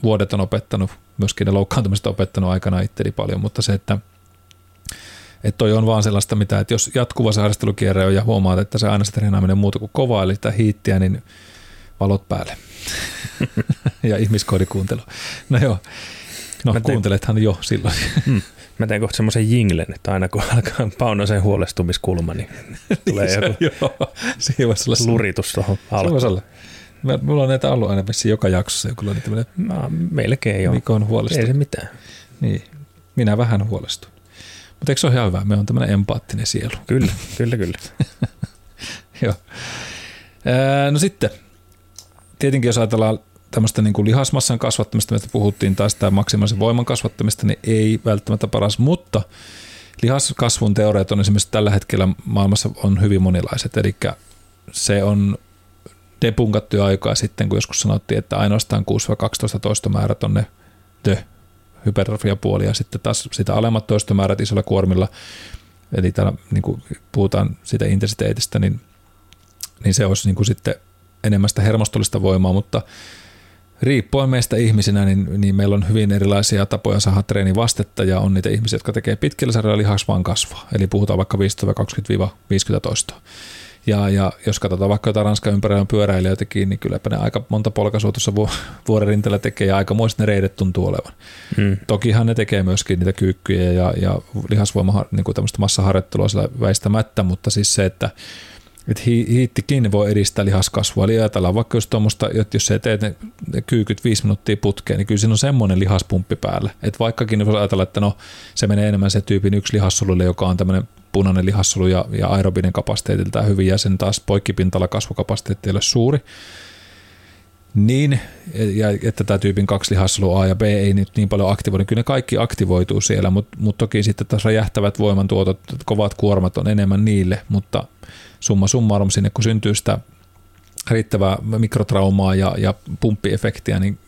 vuodet on opettanut, myöskin ne loukkaantumiset on opettanut aikana itseni paljon, mutta se, että että toi on vaan sellaista, mitä, että jos jatkuva sairastelukierre on ja huomaat, että se aina se treenaaminen muuta kuin kovaa, eli sitä hiittiä, niin valot päälle. ja ihmiskoodikuuntelu. No joo, no mä kuuntelethan jo silloin. Hmm. Mä teen kohta semmoisen jinglen, että aina kun alkaa Paunosen huolestumiskulma, niin tulee niin joku joo, se voisi olla luritus tuohon alkuun. Se voisi olla. Mulla on näitä ollut aina joka jaksossa joku on tämmöinen, no, melkein joo. Mikä on huolestunut. Ei se mitään. Niin, minä vähän huolestun. Mutta eikö se ole ihan hyvä? Me on tämmöinen empaattinen sielu. Kyllä, kyllä, kyllä. joo. no sitten, tietenkin jos ajatellaan tämmöistä niin kuin lihasmassan kasvattamista, mistä puhuttiin, tai sitä maksimaalisen voiman kasvattamista, niin ei välttämättä paras, mutta lihaskasvun teoriat on esimerkiksi tällä hetkellä maailmassa on hyvin monilaiset, eli se on depunkattu aikaa sitten, kun joskus sanottiin, että ainoastaan 6-12 toistomäärät on ne the hypertrofiapuoli ja sitten taas sitä alemmat toistomäärät isolla kuormilla, eli täällä niin kuin puhutaan siitä intensiteetistä, niin, niin se olisi niin kuin sitten enemmän sitä hermostollista voimaa, mutta riippuen meistä ihmisinä, niin, niin meillä on hyvin erilaisia tapoja saada vastetta ja on niitä ihmisiä, jotka tekee pitkillä sarjoilla lihaks vaan kasvaa. Eli puhutaan vaikka 15-20-50 toistoa. Ja, ja jos katsotaan vaikka jotain Ranskan ympärillä pyöräilijöitäkin, niin kylläpä ne aika monta polkaisua tuossa vuoren tekee ja aikamoiset ne reidet tuntuu olevan. Hmm. Tokihan ne tekee myöskin niitä kyykkyjä ja, ja lihasvoima, niin kuin tämmöistä massaharjoittelua sillä väistämättä, mutta siis se, että että hiittikin voi edistää lihaskasvua. Eli ajatellaan vaikka jos tuommoista, että jos sä teet ne kyykyt viisi minuuttia putkeen, niin kyllä siinä on semmoinen lihaspumppi päällä. Että vaikkakin voi ajatella, että no se menee enemmän se tyypin yksi lihassolulle, joka on tämmöinen punainen lihassolu ja, ja aerobinen kapasiteetiltaan hyvin ja sen taas poikkipintala kasvukapasiteetti ei ole suuri, niin, ja että tämä tyypin kaksi lihassolua A ja B ei nyt niin paljon aktivoida, kyllä ne kaikki aktivoituu siellä, mutta, mutta toki sitten taas räjähtävät voimantuotot, kovat kuormat on enemmän niille, mutta summa summarum sinne, kun syntyy sitä riittävää mikrotraumaa ja, ja pumppiefektiä, niin,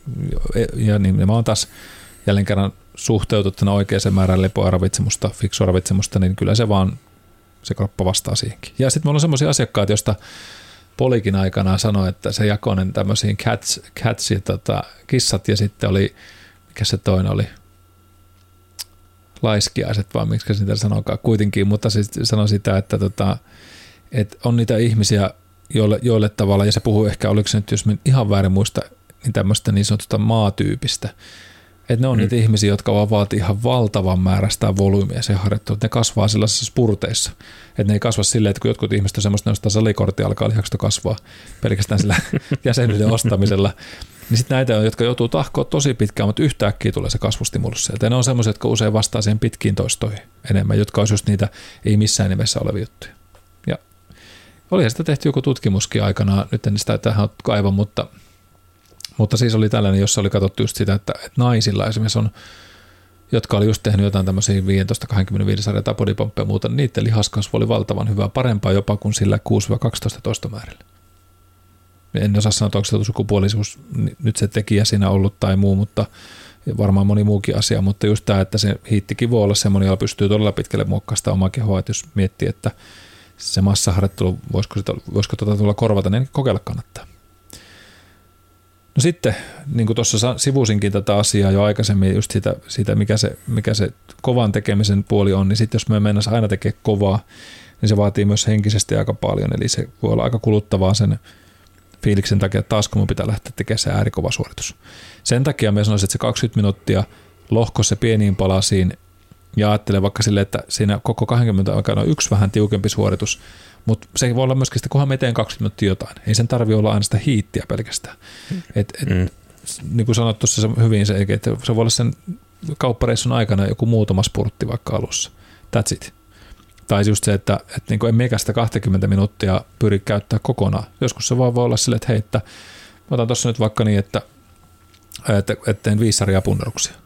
ja niin mä oon taas jälleen kerran suhteutettuna oikeaan määrään lepoa ravitsemusta, fiksua ravitsemusta, niin kyllä se vaan se kroppa vastaa siihenkin. Ja sitten meillä on semmoisia asiakkaita, joista Polikin aikana sanoi, että se jakoinen tämmöisiin cats, catsi, tota, kissat ja sitten oli, mikä se toinen oli, laiskiaiset, vaan miksi sitä sanokaa kuitenkin, mutta siis sanoi sitä, että, tota, että on niitä ihmisiä, joille, joille tavalla, ja se puhuu ehkä, oliko se nyt, jos mä ihan väärin muista, niin tämmöistä niin sanotusta maatyypistä. Että ne on mm. niitä ihmisiä, jotka vaan vaatii ihan valtavan määrästä volyymiä se harjoittelu. Ne kasvaa sellaisissa spurteissa. Että ne ei kasva silleen, että kun jotkut ihmiset on semmoista, että salikortti alkaa lihakset kasvaa pelkästään sillä jäsenyyden ostamisella. Niin sitten näitä on, jotka joutuu tahkoa tosi pitkään, mutta yhtäkkiä tulee se kasvustimulus sieltä. Ja ne on semmoiset, jotka usein vastaa siihen pitkiin toistoihin enemmän, jotka olisi just niitä ei missään nimessä olevia juttuja. Ja oli sitä tehty joku tutkimuskin aikanaan, nyt en sitä tähän kaiva, mutta, mutta siis oli tällainen, jossa oli katsottu just sitä, että, että naisilla esimerkiksi on jotka oli just tehnyt jotain tämmöisiä 15-25 sarjaa bodypomppeja ja muuta, niin niiden lihaskasvu oli valtavan hyvää, parempaa jopa kuin sillä 6-12 toistomäärillä en osaa sanoa, onko se sukupuolisuus nyt se tekijä siinä ollut tai muu, mutta varmaan moni muukin asia, mutta just tämä, että se hiittikin voi olla semmoinen, jolla pystyy todella pitkälle muokkaamaan sitä omaa kehoa, että jos miettii, että se massaharjoittelu, voisiko, sitä, voisiko tuota tulla korvata, niin kokeilla kannattaa. No sitten, niin kuin tuossa sivusinkin tätä asiaa jo aikaisemmin, just siitä, siitä mikä, se, mikä se kovan tekemisen puoli on, niin sitten jos me mennään aina tekemään kovaa, niin se vaatii myös henkisesti aika paljon, eli se voi olla aika kuluttavaa sen fiiliksen takia, että taas kun mun pitää lähteä tekemään se äärikova suoritus. Sen takia mä sanoisin, että se 20 minuuttia lohko se pieniin palasiin ja ajattele vaikka sille, että siinä koko 20 aikana on yksi vähän tiukempi suoritus, mutta se voi olla myöskin sitä, kunhan me teen 20 minuuttia jotain. Ei sen tarvi olla aina sitä hiittiä pelkästään. Mm. Et, et, mm. Niin kuin sanottu se hyvin, se, että se voi olla sen kauppareissun aikana joku muutama spurtti vaikka alussa. That's it. Tai just se, että, että niin en meikä sitä 20 minuuttia pyri käyttää kokonaan. Joskus se vaan voi olla silleen, että hei, että mä otan tuossa nyt vaikka niin, että, että, että teen viisi sarjaa punneruksia.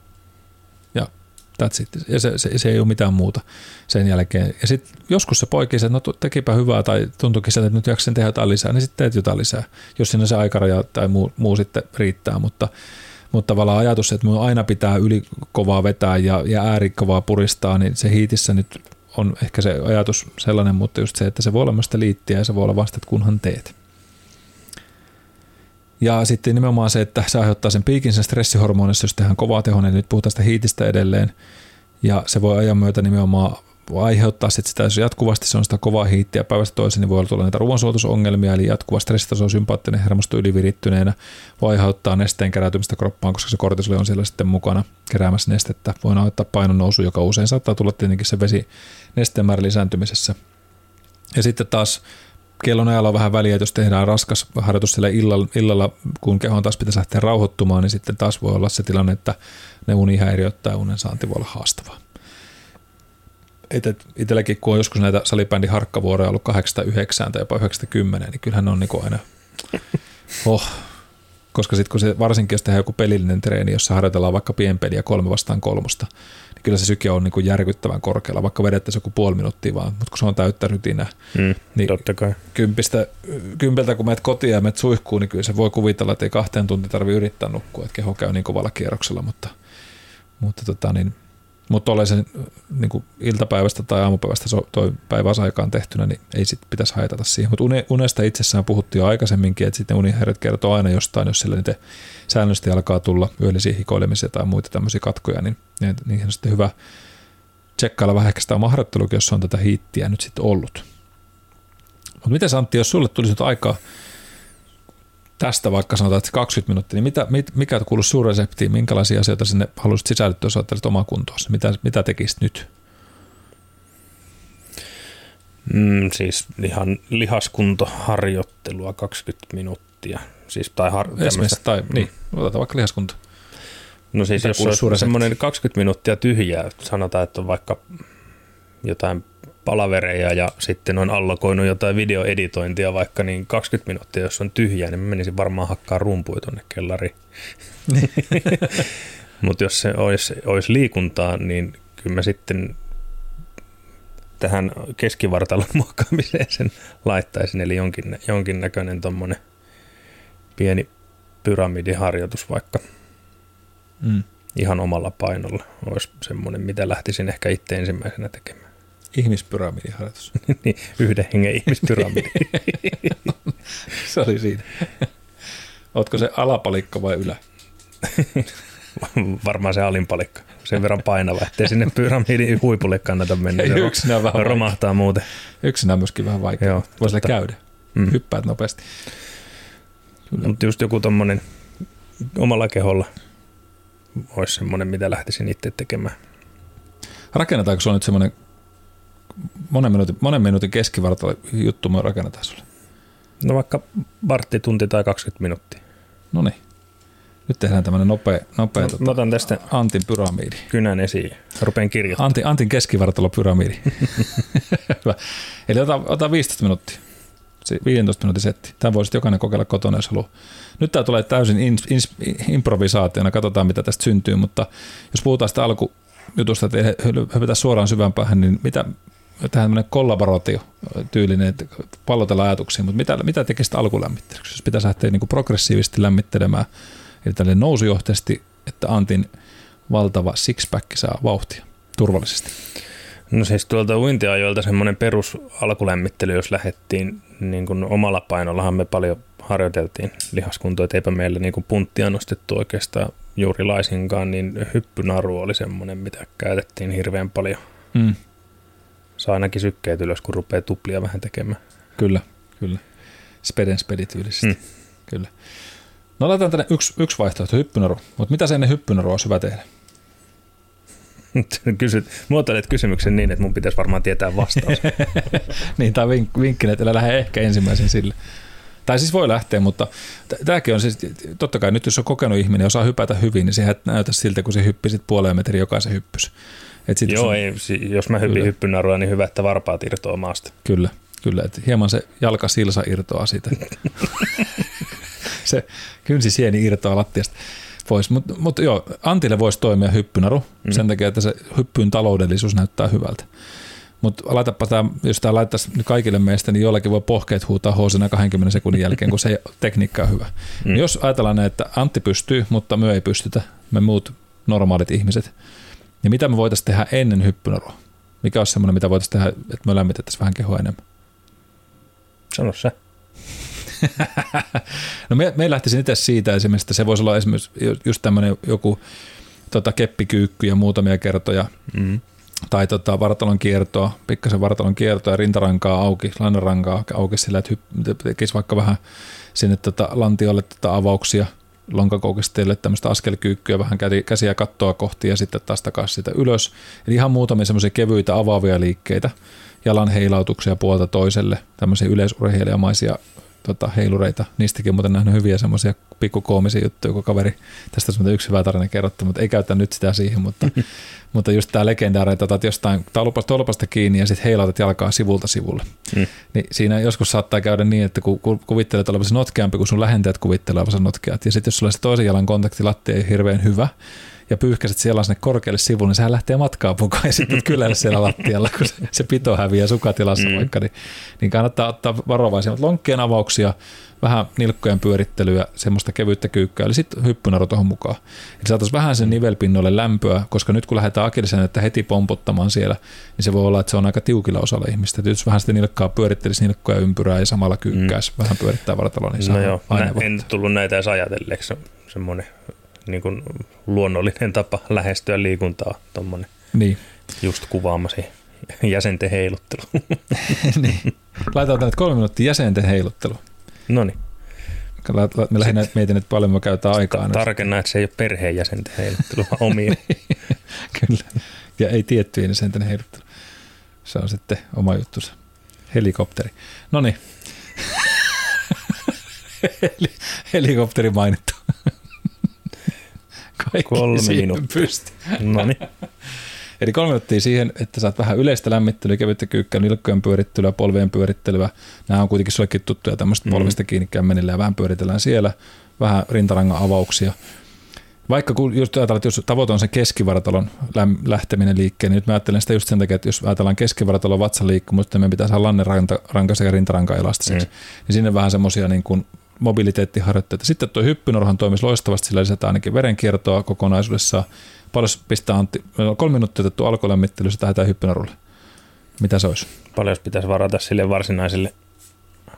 That's it. Ja se, se, se, ei ole mitään muuta sen jälkeen. Ja sitten joskus se poikii että no tekipä hyvää tai tuntuukin sieltä, että nyt jaksen tehdä jotain lisää, niin sitten teet jotain lisää. Jos siinä se aikaraja tai muu, muu sitten riittää, mutta mutta tavallaan ajatus, että minun aina pitää yli kovaa vetää ja, ja äärikovaa puristaa, niin se hiitissä nyt on ehkä se ajatus sellainen, mutta just se, että se voi olla myös liittiä ja se voi olla vasta, että kunhan teet. Ja sitten nimenomaan se, että se aiheuttaa sen piikin sen stressihormonissa, jos tehdään kovaa tehoa, niin nyt puhutaan sitä hiitistä edelleen. Ja se voi ajan myötä nimenomaan aiheuttaa sit sitä, jos jatkuvasti se on sitä kovaa hiittiä päivästä toiseen, niin voi tulla näitä ruoansuotusongelmia, eli jatkuva stressitaso sympaattinen hermosto ylivirittyneenä voi aiheuttaa nesteen keräytymistä kroppaan, koska se kortisoli on siellä sitten mukana keräämässä nestettä. Voi aiheuttaa painon nousu, joka usein saattaa tulla tietenkin se vesi nesteen määrä lisääntymisessä. Ja sitten taas kellon ajalla on vähän väliä, että jos tehdään raskas harjoitus sillä illalla, illalla, kun kehon taas pitäisi lähteä rauhoittumaan, niin sitten taas voi olla se tilanne, että ne unihäiriöt tai unen saanti voi olla haastavaa. Itselläkin kun on joskus näitä salibändin harkkavuoroja ollut 809 tai jopa 90, niin kyllähän ne on niin aina, oh, koska sitten kun se varsinkin jos tehdään joku pelillinen treeni, jossa harjoitellaan vaikka pienpeliä kolme vastaan kolmosta, niin kyllä se syke on niin kuin järkyttävän korkealla, vaikka vedettäisiin joku puoli minuuttia vaan, mutta kun se on täyttä rytinää, mm, niin totta kai. Kympistä, kympeltä kun menet kotiin ja menet suihkuun, niin kyllä se voi kuvitella, että ei kahteen tuntiin tarvitse yrittää nukkua, että keho käy niin kovalla kierroksella, mutta, mutta tota, niin, mutta tuollaisen niin iltapäivästä tai aamupäivästä toi päiväsaikaan tehtynä, niin ei sit pitäisi haitata siihen. Mutta unesta itsessään puhuttiin jo aikaisemminkin, että sitten unihäiriöt kertoo aina jostain, jos sillä niitä säännöllisesti alkaa tulla yöllisiä hikoilemisia tai muita tämmöisiä katkoja, niin niihin on sitten hyvä tsekkailla vähän ehkä sitä omaa jos on tätä hiittiä nyt sitten ollut. Mutta miten Antti, jos sulle tulisi nyt aikaa tästä vaikka sanotaan, että 20 minuuttia, niin mitä, mikä kuuluu sun reseptiin, minkälaisia asioita sinne haluaisit sisällyttää, jos ajattelet omaa kuntoa, mitä, mitä tekisit nyt? Mm, siis ihan lihaskuntoharjoittelua 20 minuuttia. Siis, tai har, Esimerkiksi, tai mm. niin, otetaan vaikka lihaskunto. No siis Mitä jos on semmoinen 20 minuuttia tyhjää, sanotaan, että on vaikka jotain palavereja ja sitten on allokoinut jotain videoeditointia vaikka niin 20 minuuttia, jos on tyhjää, niin mä menisin varmaan hakkaa rumpuja tuonne kellariin. Mutta jos se olisi, olisi liikuntaa, niin kyllä mä sitten tähän keskivartalon muokkaamiseen sen laittaisin, eli jonkin, jonkinnäköinen tuommoinen pieni pyramidiharjoitus vaikka mm. ihan omalla painolla olisi semmoinen, mitä lähtisin ehkä itse ensimmäisenä tekemään. Ihmispyramidiharjoitus. niin, yhden hengen ihmispyramidi. se oli siinä. Ootko se alapalikka vai ylä? Varmaan se alinpalikka. Sen verran painava, ettei sinne pyramidin huipulle kannata mennä. Ei, yksinään vähän romahtaa vaikea. muuten. Yksinään myöskin vähän vaikea. Joo, Voisi käydä. mm. hyppäät nopeasti. Mutta just joku tommonen omalla keholla olisi semmoinen, mitä lähtisin itse tekemään. Rakennetaanko sulla nyt semmoinen monen minuutin, monen minuutin keskivartalo juttu me rakennetaan sulle? No vaikka vartti, tunti tai 20 minuuttia. No niin. Nyt tehdään tämmöinen nopea, nopea no, tota, otan tästä Antin pyramiidi. Kynän esiin. Rupean kirjoittamaan. Antin, Antin keskivartalo pyramiidi. Hyvä. Eli ota, ota 15 minuuttia. 15 minuutin setti. Tämä voisi jokainen kokeilla kotona, jos haluaa. Nyt tämä tulee täysin ins, ins, improvisaationa, katsotaan mitä tästä syntyy, mutta jos puhutaan sitä alkujutusta, että hypätä suoraan syvään päähän, niin mitä, tämmöinen kollaboraatio tyylinen, että pallotella ajatuksia, mutta mitä, mitä tekee sitä alkulämmittelyksi, jos pitäisi lähteä niin kuin progressiivisesti lämmittelemään, eli tälle nousujohteisesti, että Antin valtava sixpack saa vauhtia turvallisesti? No siis tuolta uintiajoilta semmoinen perus alkulämmittely, jos lähdettiin niin kuin omalla painollahan me paljon harjoiteltiin lihaskuntoa, että eipä meillä niin kuin punttia nostettu oikeastaan juuri laisinkaan, niin hyppynaru oli semmoinen, mitä käytettiin hirveän paljon. Mm saa ainakin sykkeet ylös, kun rupeaa tuplia vähän tekemään. Kyllä, kyllä. Speden spedityylisesti. Mm. Kyllä. No laitetaan tänne yksi, yksi vaihtoehto, hyppynaru. Mutta mitä se ennen hyppynarua olisi hyvä tehdä? Kysyt, muotoilet kysymyksen niin, että mun pitäisi varmaan tietää vastaus. niin, tai vink, vinkkinä, että lähde ehkä ensimmäisen sille. Tai siis voi lähteä, mutta tämäkin on siis, totta kai nyt jos on kokenut ihminen ja osaa hypätä hyvin, niin se näytä siltä, kun se hyppisit puoleen metriä jokaisen hyppys. Et sit Joo, jos, ei, jos mä hyppin hyppynarua, niin hyvä, että varpaat irtoaa maasta. Kyllä, kyllä. Että hieman se jalkasilsa irtoaa siitä. se kynsisieni irtoaa lattiasta pois. Mutta mut joo, Antille voisi toimia hyppynaru mm. sen takia, että se hyppyn taloudellisuus näyttää hyvältä. Mutta laitapa tämä, jos tämä laittaisi kaikille meistä, niin jollakin voi pohkeet huutaa housina 20 sekunnin jälkeen, kun se tekniikka on hyvä. Mm. Jos ajatellaan, että Antti pystyy, mutta me ei pystytä, me muut normaalit ihmiset, niin mitä me voitaisiin tehdä ennen hyppynarua? Mikä olisi semmoinen, mitä voitaisiin tehdä, että me lämmitettäisiin vähän kehoa enemmän? Sano se. no me, me lähtisin itse siitä esimerkiksi, että se voisi olla esimerkiksi just tämmöinen joku tota, keppikyykky ja muutamia kertoja. Mm. Tai tota, vartalon kiertoa, pikkasen vartalon kiertoa ja rintarankaa auki, lainarankaa auki sillä, että hypp- tekisi vaikka vähän sinne tota, lantiolle tota, avauksia – lonkakoukisteille tämmöistä askelkyykkyä, vähän käsiä kattoa kohti ja sitten taas takaisin sitä ylös. Eli ihan muutamia semmoisia kevyitä avaavia liikkeitä, jalan heilautuksia puolta toiselle, tämmöisiä yleisurheilijamaisia tota, heilureita. Niistäkin muuten nähnyt hyviä semmoisia pikkukoomisia juttuja, kun kaveri, tästä on yksi hyvä tarina kerrottu, mutta ei käytä nyt sitä siihen, mutta, mutta just tämä legendaari, että otat jostain tolpasta, tolpasta kiinni ja sitten heilautat jalkaa sivulta sivulle. Mm. Niin siinä joskus saattaa käydä niin, että kun kuvittelet olevasi notkeampi, kun sun lähentäjät kuvittelee notkeat, ja sitten jos sulla se toisen jalan kontakti ei hirveän hyvä, ja pyyhkäiset siellä sinne korkealle sivulle, niin sehän lähtee matkaa mukaan ja sitten kylällä siellä lattialla, kun se, se pito häviää sukatilassa mm. vaikka, niin, niin kannattaa ottaa varovaisia. Mutta lonkkien avauksia, vähän nilkkojen pyörittelyä, semmoista kevyyttä kyykkyä, eli sitten hyppynaru tuohon mukaan. Eli saataisiin vähän sen nivelpinnolle lämpöä, koska nyt kun lähdetään akilisen, että heti pompottamaan siellä, niin se voi olla, että se on aika tiukilla osalla ihmistä. Että jos vähän sitä nilkkaa pyörittelisi nilkkoja ympyrää ja samalla kyykkäisi, mm. vähän pyörittää vartaloa, niin no joo, en tullut näitä edes ajatelleeksi semmoinen niin kuin luonnollinen tapa lähestyä liikuntaa, tuommoinen niin. just kuvaamasi jäsenten heiluttelu. niin. Laitetaan tänne kolme minuuttia jäsenten heiluttelu. No niin. Me lähinnä mietin, että paljon me käytetään aikaa. Tarkenna, että se ei ole perheenjäsenten heiluttelu, vaan omia. Kyllä. Ja ei tiettyjen jäsenten heiluttelu. Se on sitten oma juttusa. Helikopteri. No niin. Helikopteri mainittu. Kaikki kolme minuuttia. Pysti. No niin. Eli kolme minuuttia siihen, että saat vähän yleistä lämmittelyä, kevyttä kyykkä, nilkkojen pyörittelyä, polvien pyörittelyä. Nämä on kuitenkin sullekin tuttuja tämmöistä mm. polvista kiinni kämmenillä ja vähän pyöritellään siellä. Vähän rintarangan avauksia. Vaikka kun just ajatellaan, että jos tavoite on se keskivartalon lähteminen liikkeen, niin nyt mä ajattelen sitä just sen takia, että jos ajatellaan keskivartalon vatsaliikkumus, että meidän pitää saada lanneranka sekä rintaranka elastiseksi, mm. niin sinne vähän semmoisia niin kuin mobiliteettiharjoitteita. Sitten tuo hyppynorhan toimisi loistavasti, sillä lisätään ainakin verenkiertoa kokonaisuudessaan. Paljon pistää Antti, meillä on kolme minuuttia otettu alkulämmittely, se tähdetään hyppynorulle. Mitä se olisi? Paljon pitäisi varata sille varsinaiselle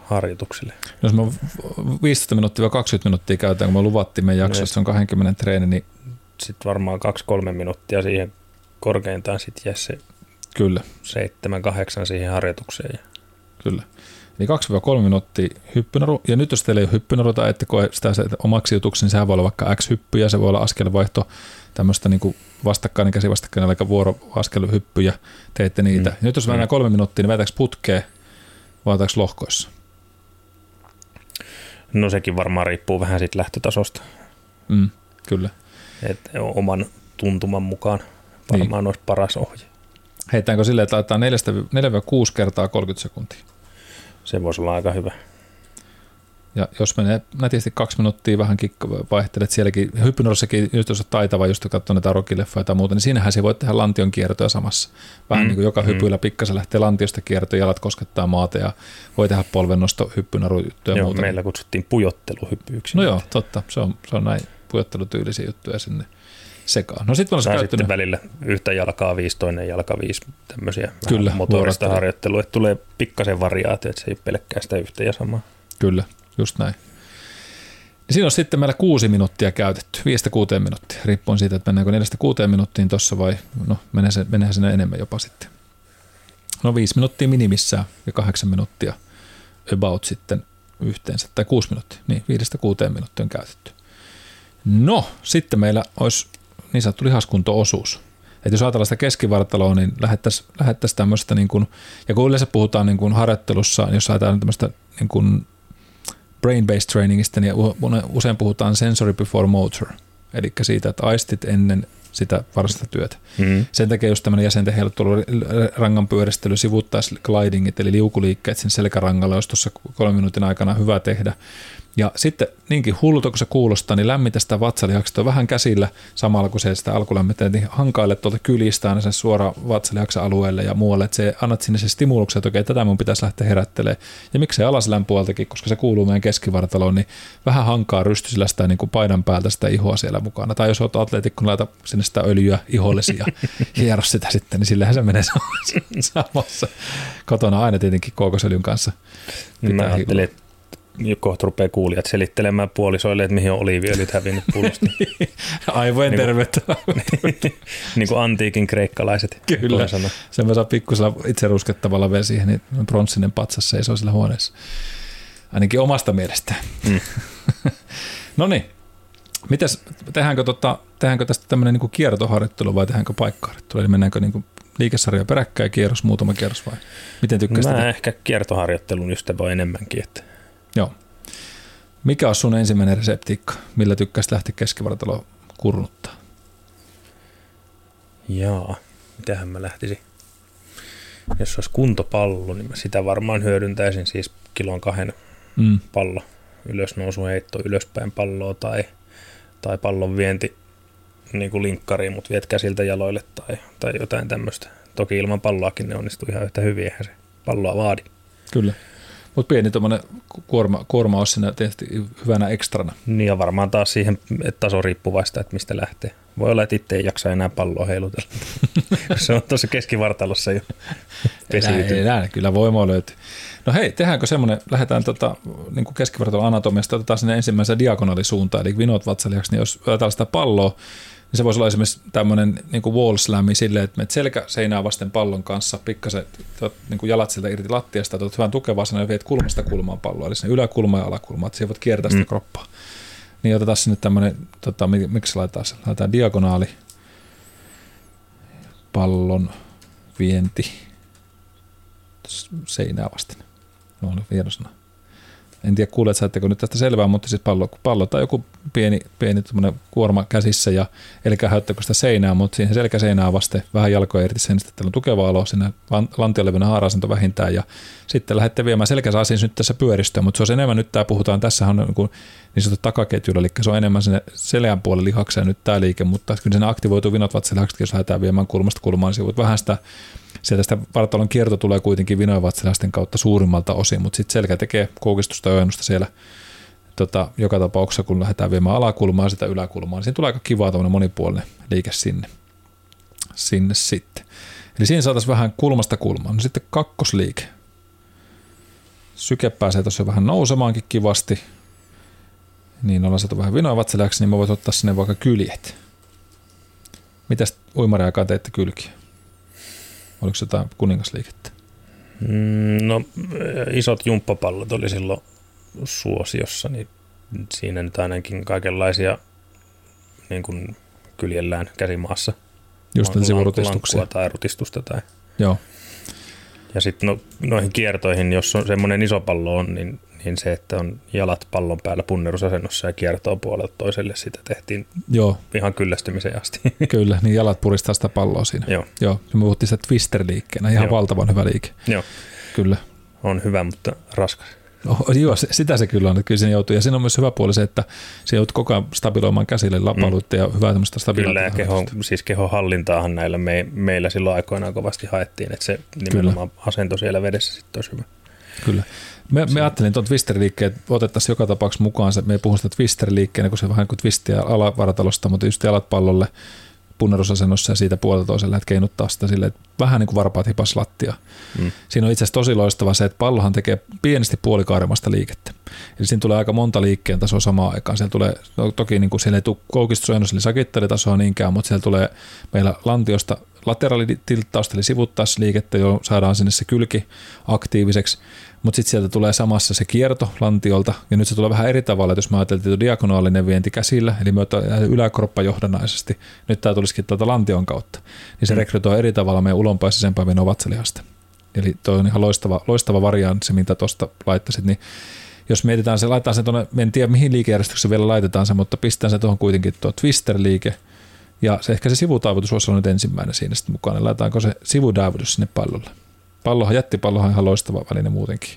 harjoitukselle? Jos me 15 minuuttia 20 minuuttia käytetään, kun me luvattiin meidän jaksossa, on 20 treeni, niin... Sitten varmaan 2-3 minuuttia siihen korkeintaan sitten jää se Kyllä. 7-8 siihen harjoitukseen. kyllä. Eli 2-3 minuuttia hyppynaru. Ja nyt jos teillä ei ole hyppynaruta, että koe sitä omaksi jutuksi, niin sehän voi olla vaikka X-hyppyjä, se voi olla askelvaihto, tämmöistä niin vastakkainen käsi vastakkainen, eli vuoroaskelhyppyjä, teette niitä. Mm. Ja nyt jos mm. kolme minuuttia, niin vetäkö putkea vai lohkoissa? No sekin varmaan riippuu vähän siitä lähtötasosta. Mm, kyllä. Et oman tuntuman mukaan varmaan niin. olisi paras ohje. Heittääkö silleen, että laitetaan 4-6 kertaa 30 sekuntia? Se voisi olla aika hyvä. Ja jos menee nätisti kaksi minuuttia vähän vaihtelet sielläkin, hyppynurissakin, just jos on taitava, just katsoo näitä rokileffoja tai muuta, niin siinähän se voi tehdä lantion kiertoja samassa. Vähän mm. niin kuin joka mm. hypyillä pikkasen lähtee lantiosta kiertoja, jalat koskettaa maata ja voi tehdä polvennosto, hyppynaru ja muuta. Meillä kutsuttiin pujotteluhyppyyksin. No joo, totta. Se on, se on näin pujottelutyylisiä juttuja sinne sekaan. No sit on sitten välillä yhtä jalkaa viisi, toinen jalka viisi, tämmöisiä Kyllä, motorista harjoittelua, että tulee pikkasen variaatio, että se ei pelkkää sitä yhtä ja samaa. Kyllä, just näin. Ja siinä on sitten meillä kuusi minuuttia käytetty, viistä kuuteen minuuttia, riippuen siitä, että mennäänkö neljästä kuuteen minuuttiin tuossa vai no menee se, menee sinne enemmän jopa sitten. No viisi minuuttia minimissään ja kahdeksan minuuttia about sitten yhteensä, tai kuusi minuuttia, niin viidestä kuuteen minuuttia on käytetty. No, sitten meillä olisi niin sanottu lihaskunto-osuus. Että jos ajatellaan sitä keskivartaloa, niin lähettäisiin lähettäisi tämmöistä, niin kuin, ja kun yleensä puhutaan niin kuin harjoittelussa, niin jos ajatellaan tämmöistä niin kuin brain-based trainingista, niin usein puhutaan sensory before motor, eli siitä, että aistit ennen sitä varsinaista työtä. Mm. Sen takia just tämmöinen jäsenten heiluttelu, rangan pyöristely, sivuttaisi glidingit, eli liukuliikkeet sen selkärangalla, jos tuossa kolmen minuutin aikana hyvä tehdä. Ja sitten niinkin hullulta kun se kuulostaa, niin lämmitä sitä vatsalihakset vähän käsillä samalla kun se sitä alkulämmittää, niin hankaille tuolta kylistä aina sen suoraan vatsalihaksen alueelle ja muualle, että se annat sinne se stimuluksen, että okei, tätä mun pitäisi lähteä herättelemään. Ja miksei alaselän puoltakin, koska se kuuluu meidän keskivartaloon, niin vähän hankaa rystysillä sitä niin kuin paidan päältä sitä ihoa siellä mukana. Tai jos olet atleetikko, niin laita sinne sitä öljyä ihollesi ja hiero sitä sitten, niin sillähän se menee samassa. Kotona aina tietenkin kookosöljyn kanssa. Pitää Mä ajattelin, että kohta rupeaa kuulijat selittelemään puolisoille, että mihin on oliiviöljyt hävinnyt pullosta. Aivojen niin terveyttä. niin kuin antiikin kreikkalaiset. Kyllä, se mä saa pikkusella itse ruskettavalla vielä siihen, niin pronssinen patsas seisoo sillä huoneessa. Ainakin omasta mielestä. Mm. no niin, Mites, tehdäänkö, tota, tehdäänkö tästä tämmöinen niin kiertoharjoittelu vai tehdäänkö paikkaharjoittelu? Eli mennäänkö niin liikesarja peräkkäin kierros, muutama kierros vai miten tykkäsit? Mä ehkä kiertoharjoittelun ystävä enemmänkin. Että Joo. Mikä on sun ensimmäinen reseptiikka, millä tykkäisit lähteä keskivartalo kurnuttaa? Jaa, mitähän mä lähtisin? Jos olisi kuntopallo, niin mä sitä varmaan hyödyntäisin siis kilon kahden mm. pallo ylösnousu heitto ylöspäin palloa tai, tai pallon vienti niin kuin linkkariin, mutta viet käsiltä jaloille tai, tai jotain tämmöistä. Toki ilman palloakin ne onnistuu ihan yhtä hyvin, eihän se palloa vaadi. Kyllä. Mutta pieni tuommoinen kuorma, kuorma olisi siinä tietysti hyvänä ekstrana. Niin ja varmaan taas siihen taso riippuvaista, että mistä lähtee. Voi olla, että itse ei jaksa enää palloa heilutella. se on tuossa keskivartalossa jo pesiytynyt. Enää, kyllä voimaa löytyy. No hei, tehdäänkö semmoinen, lähdetään tota, niin keskivartalon anatomiasta, otetaan sinne ensimmäisen diagonaalisuuntaan, eli vinot vatsalihaksi, niin jos otetaan sitä palloa, niin se voisi olla esimerkiksi tämmöinen niin kuin wall slami silleen, että menet selkä seinää vasten pallon kanssa, pikkasen niin kuin jalat sieltä irti lattiasta, otat hyvän tukevaa ja viet kulmasta kulmaan palloa, eli sinne yläkulma ja alakulma, että siellä voit kiertää sitä mm. kroppaa. Niin otetaan sinne tämmöinen, tota, miksi laitetaan se, laitetaan diagonaali pallon vienti seinää vasten. No, oli sana en tiedä kuulet, saatteko nyt tästä selvää, mutta siis pallo, pallo tai joku pieni, pieni kuorma käsissä ja eli häyttäkö sitä seinää, mutta siihen selkäseinää vasten vähän jalkoja irti sen, että on tukeva alo sinne lantiolevynä haarasento vähintään ja sitten lähdette viemään selkäsaasiin nyt tässä pyöristöä, mutta se on enemmän nyt tämä puhutaan, tässä on niin, kuin, niin sanottu takaketjulla, eli se on enemmän sinne selän puolelle lihakseen nyt tämä liike, mutta kyllä sen aktivoituu vinot vatsalihakset, jos lähdetään viemään kulmasta kulmaan, niin vähän sitä sieltä sitä vartalon kierto tulee kuitenkin vinoivatsalaisten kautta suurimmalta osin, mutta sitten selkä tekee koukistusta ja siellä tota, joka tapauksessa, kun lähdetään viemään alakulmaa sitä yläkulmaa, niin siinä tulee aika kiva monipuolinen liike sinne, sinne sitten. Eli siinä saataisiin vähän kulmasta kulmaan. No sitten kakkosliike. Syke pääsee tuossa vähän nousemaankin kivasti. Niin ollaan saatu vähän vinoivatsalaksi, niin mä voit ottaa sinne vaikka kyljet. Mitäs uimariaikaa teette kylkiä? Oliko se jotain kuningasliikettä? Mm, no isot jumppapallot oli silloin suosiossa, niin siinä nyt ainakin kaikenlaisia niin kuin kyljellään käsimaassa. Just sivurutistuksia. tai rutistusta. Tai. Joo. Ja sitten no, noihin kiertoihin, jos on semmoinen iso pallo on, niin, niin se, että on jalat pallon päällä punnerusasennossa ja kiertoo puolelta toiselle, sitä tehtiin Joo. ihan kyllästymiseen asti. Kyllä, niin jalat puristaa sitä palloa siinä. Joo. Joo. Me puhuttiin sitä twister-liikkeenä, ihan Joo. valtavan hyvä liike. Joo. Kyllä. On hyvä, mutta raskas. Oh, joo, sitä se kyllä on, että kyllä joutuu. Ja siinä on myös hyvä puoli se, että se joutuu koko ajan stabiloimaan käsille lapalluutta mm. ja hyvää tämmöistä stabiloitua. Kyllä, ja keho, siis kehonhallintaahan näillä me, meillä silloin aikoinaan kovasti haettiin, että se nimenomaan kyllä. asento siellä vedessä sitten olisi hyvä. Kyllä. Me, me ajattelin tuon Twister-liikkeen, että otettaisiin joka tapauksessa mukaan se, me ei puhu sitä Twister-liikkeenä, kun se vähän kuin twistiä alavaratalosta, mutta just jalat pallolle punnerusasennossa ja siitä puolelta toiselle lähdet keinuttaa sitä silleen, että vähän niin kuin varpaat hipas lattia. Mm. Siinä on itse asiassa tosi loistava se, että pallohan tekee pienesti puolikaarimasta liikettä. Eli siinä tulee aika monta liikkeen tasoa samaan aikaan. Siellä tulee, no, toki niin kuin siellä ei tule koukistusojennus eli sakittelitasoa niinkään, mutta siellä tulee meillä lantiosta lateraalitilttausta eli sivuttaisliikettä, jo saadaan sinne se kylki aktiiviseksi mutta sitten sieltä tulee samassa se kierto lantiolta, ja nyt se tulee vähän eri tavalla, että jos mä ajattelin, että diagonaalinen vienti käsillä, eli me yläkroppa johdannaisesti, nyt tämä tulisikin tuota lantion kautta, niin se mm. rekrytoi eri tavalla meidän ulonpäisisen päivän ovatselihasta. Eli toi on ihan loistava, loistava variantti, mitä tuosta laittaisit, niin jos mietitään se, laitetaan se tuonne, en tiedä mihin liikejärjestyksessä vielä laitetaan se, mutta pistetään se tuohon kuitenkin tuo twister-liike, ja se, ehkä se sivutaivutus voisi olla nyt ensimmäinen siinä sitten mukana. Laitetaanko se sivudaivutus sinne pallolle? Pallohan, jättipallohan ihan loistava väline muutenkin.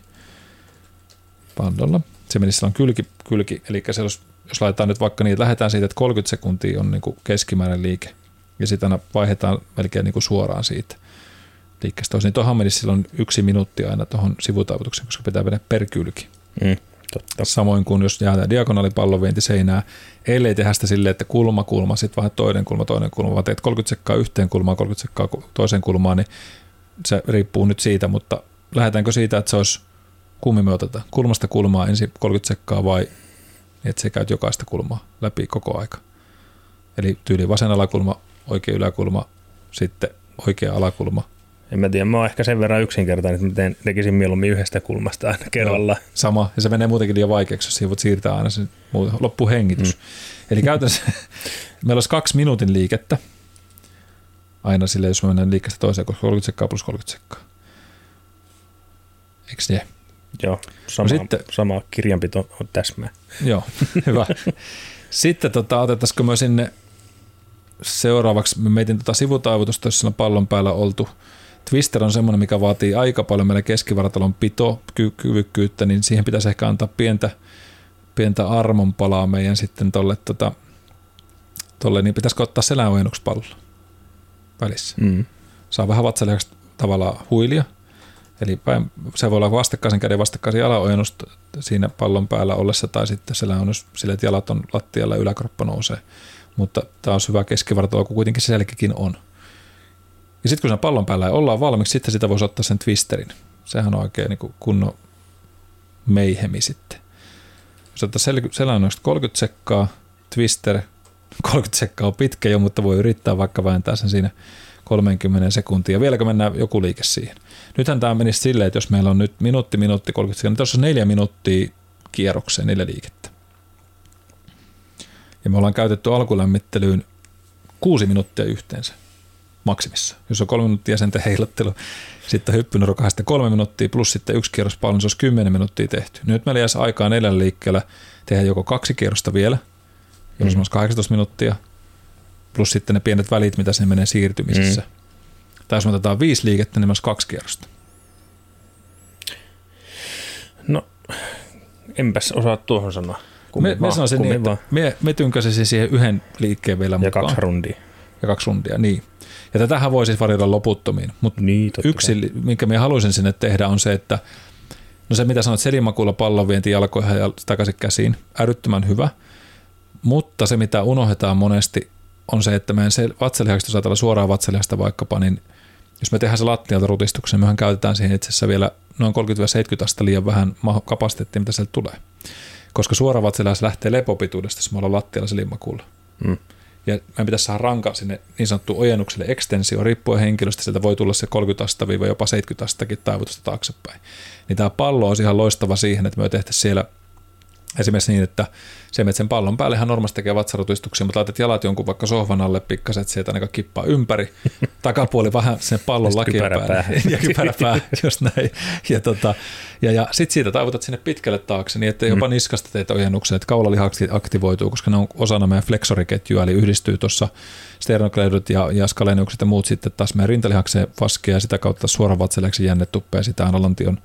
Pallolla. Se menisi silloin kylki, kylki eli jos, jos laitetaan nyt vaikka niin, että lähdetään siitä, että 30 sekuntia on niin kuin keskimääräinen liike, ja sitten aina vaihdetaan melkein niin suoraan siitä liikkeestä. Niin tuohon menisi silloin yksi minuutti aina tuohon sivutaivutukseen, koska pitää mennä per kylki. Mm, totta. Samoin kuin jos jää diagonaalipallovienti seinää, ellei tehdä sitä silleen, että kulma kulma, sitten vähän toinen kulma, toinen kulma, vaan teet 30 sekkaa yhteen kulmaan, 30 sekkaa toiseen kulmaan, niin se riippuu nyt siitä, mutta lähdetäänkö siitä, että se olisi kummin me otetaan? Kulmasta kulmaa ensin 30 sekkaa vai että se käyt jokaista kulmaa läpi koko aika? Eli tyyli vasen alakulma, oikea yläkulma, sitten oikea alakulma. En mä tiedä, mä oon ehkä sen verran yksinkertainen, että mä teen, tekisin mieluummin yhdestä kulmasta aina kerralla. Joo, sama, ja se menee muutenkin liian vaikeaksi, jos voit siirtää aina sen loppu hengitys. Mm. Eli käytännössä meillä olisi kaksi minuutin liikettä, aina sille, jos me mennään liikkeestä toiseen, koska 30 sekkaa plus 30 sekkaa. Eikö se? Joo, sama, no sitten, sama kirjanpito on täsmää. Joo, hyvä. Sitten tota, otettaisiko me sinne seuraavaksi, me mietin tota sivutaivutusta, jos on pallon päällä oltu. Twister on semmoinen, mikä vaatii aika paljon meillä keskivartalon pito kyvykkyyttä, niin siihen pitäisi ehkä antaa pientä, pientä armonpalaa meidän sitten tolle, tota, tolle niin pitäisikö ottaa selän ojennuksi pallolla? välissä. Mm. Saa vähän vatsalihaksi tavallaan huilia, eli päin, se voi olla vastakkaisen käden vastakkaisen jalaojennus siinä pallon päällä ollessa, tai sitten on sille, että jalat on lattialla ja yläkroppa nousee. Mutta tämä on hyvä keskivartalo, kun kuitenkin se selkäkin on. Ja sitten kun sen pallon päällä ei ollaan valmiiksi, sitten sitä voisi ottaa sen twisterin. Sehän on oikein niin kunnon meihemi sitten. Jos ottaa sel- selän 30 sekkaa, twister 30 sekkaa on pitkä jo, mutta voi yrittää vaikka vääntää sen siinä 30 sekuntia. Vieläkö mennään joku liike siihen? Nythän tämä menisi silleen, että jos meillä on nyt minuutti, minuutti, 30 sekuntia, niin tuossa on neljä minuuttia kierrokseen, neljä liikettä. Ja me ollaan käytetty alkulämmittelyyn kuusi minuuttia yhteensä maksimissa. Jos on kolme minuuttia sen heilattelu, sitten hyppynero kahdesta kolme minuuttia plus sitten yksi kierros paljon, niin se olisi kymmenen minuuttia tehty. Nyt meillä jäisi aikaa neljällä liikkeellä tehdä joko kaksi kierrosta vielä – jolloin mm. 18 minuuttia, plus sitten ne pienet välit, mitä sinne menee siirtymisessä. Mm. Tai jos me otetaan viisi liikettä, niin myös kaksi kierrosta. No, enpäs osaa tuohon sanoa. me, me sanoisin niin, että me, me tynkäsisin siihen yhden liikkeen vielä mukaan. Ja kaksi rundia. Ja kaksi rundia, niin. Ja tätähän voi siis varjella loputtomiin, mutta niin, yksi, kai. minkä minä haluaisin sinne tehdä, on se, että no se mitä sanoit, selimakuulla pallon vienti jalkoihin ja takaisin käsiin, älyttömän hyvä – mutta se, mitä unohdetaan monesti, on se, että meidän vatsalihakset, jos ajatellaan suoraan vatsalihasta vaikkapa, niin jos me tehdään se lattialta rutistuksen, mehän käytetään siihen itse asiassa vielä noin 30-70 astetta liian vähän kapasiteettia, mitä sieltä tulee. Koska suora vatsalihas lähtee lepopituudesta, jos me ollaan lattialla se limmakuulla. Mm. Ja meidän pitäisi saada ranka sinne niin sanottu ojennukselle ekstensio, riippuen henkilöstä, sieltä voi tulla se 30 asta jopa 70 astakin taivutusta taaksepäin. Niin tämä pallo on ihan loistava siihen, että me tehtäisiin siellä Esimerkiksi niin, että se menet sen pallon päälle ihan normaalisti tekee vatsarotuistuksia, mutta laitat jalat jonkun vaikka sohvan alle pikkasen, että sieltä aika kippaa ympäri. Takapuoli vähän sen pallon lakien päälle. ja kypärä päälle, just näin. Ja, tota, ja, ja sitten siitä taivutat sinne pitkälle taakse, niin että jopa mm. niskasta teet ojennuksen, että kaulalihakset aktivoituu, koska ne on osana meidän flexoriketjua, eli yhdistyy tuossa sternokleudut ja, ja skaleniukset ja muut sitten taas meidän rintalihakseen vaskea ja sitä kautta suoraan vatsaläksi jänne tuppee sitä analantion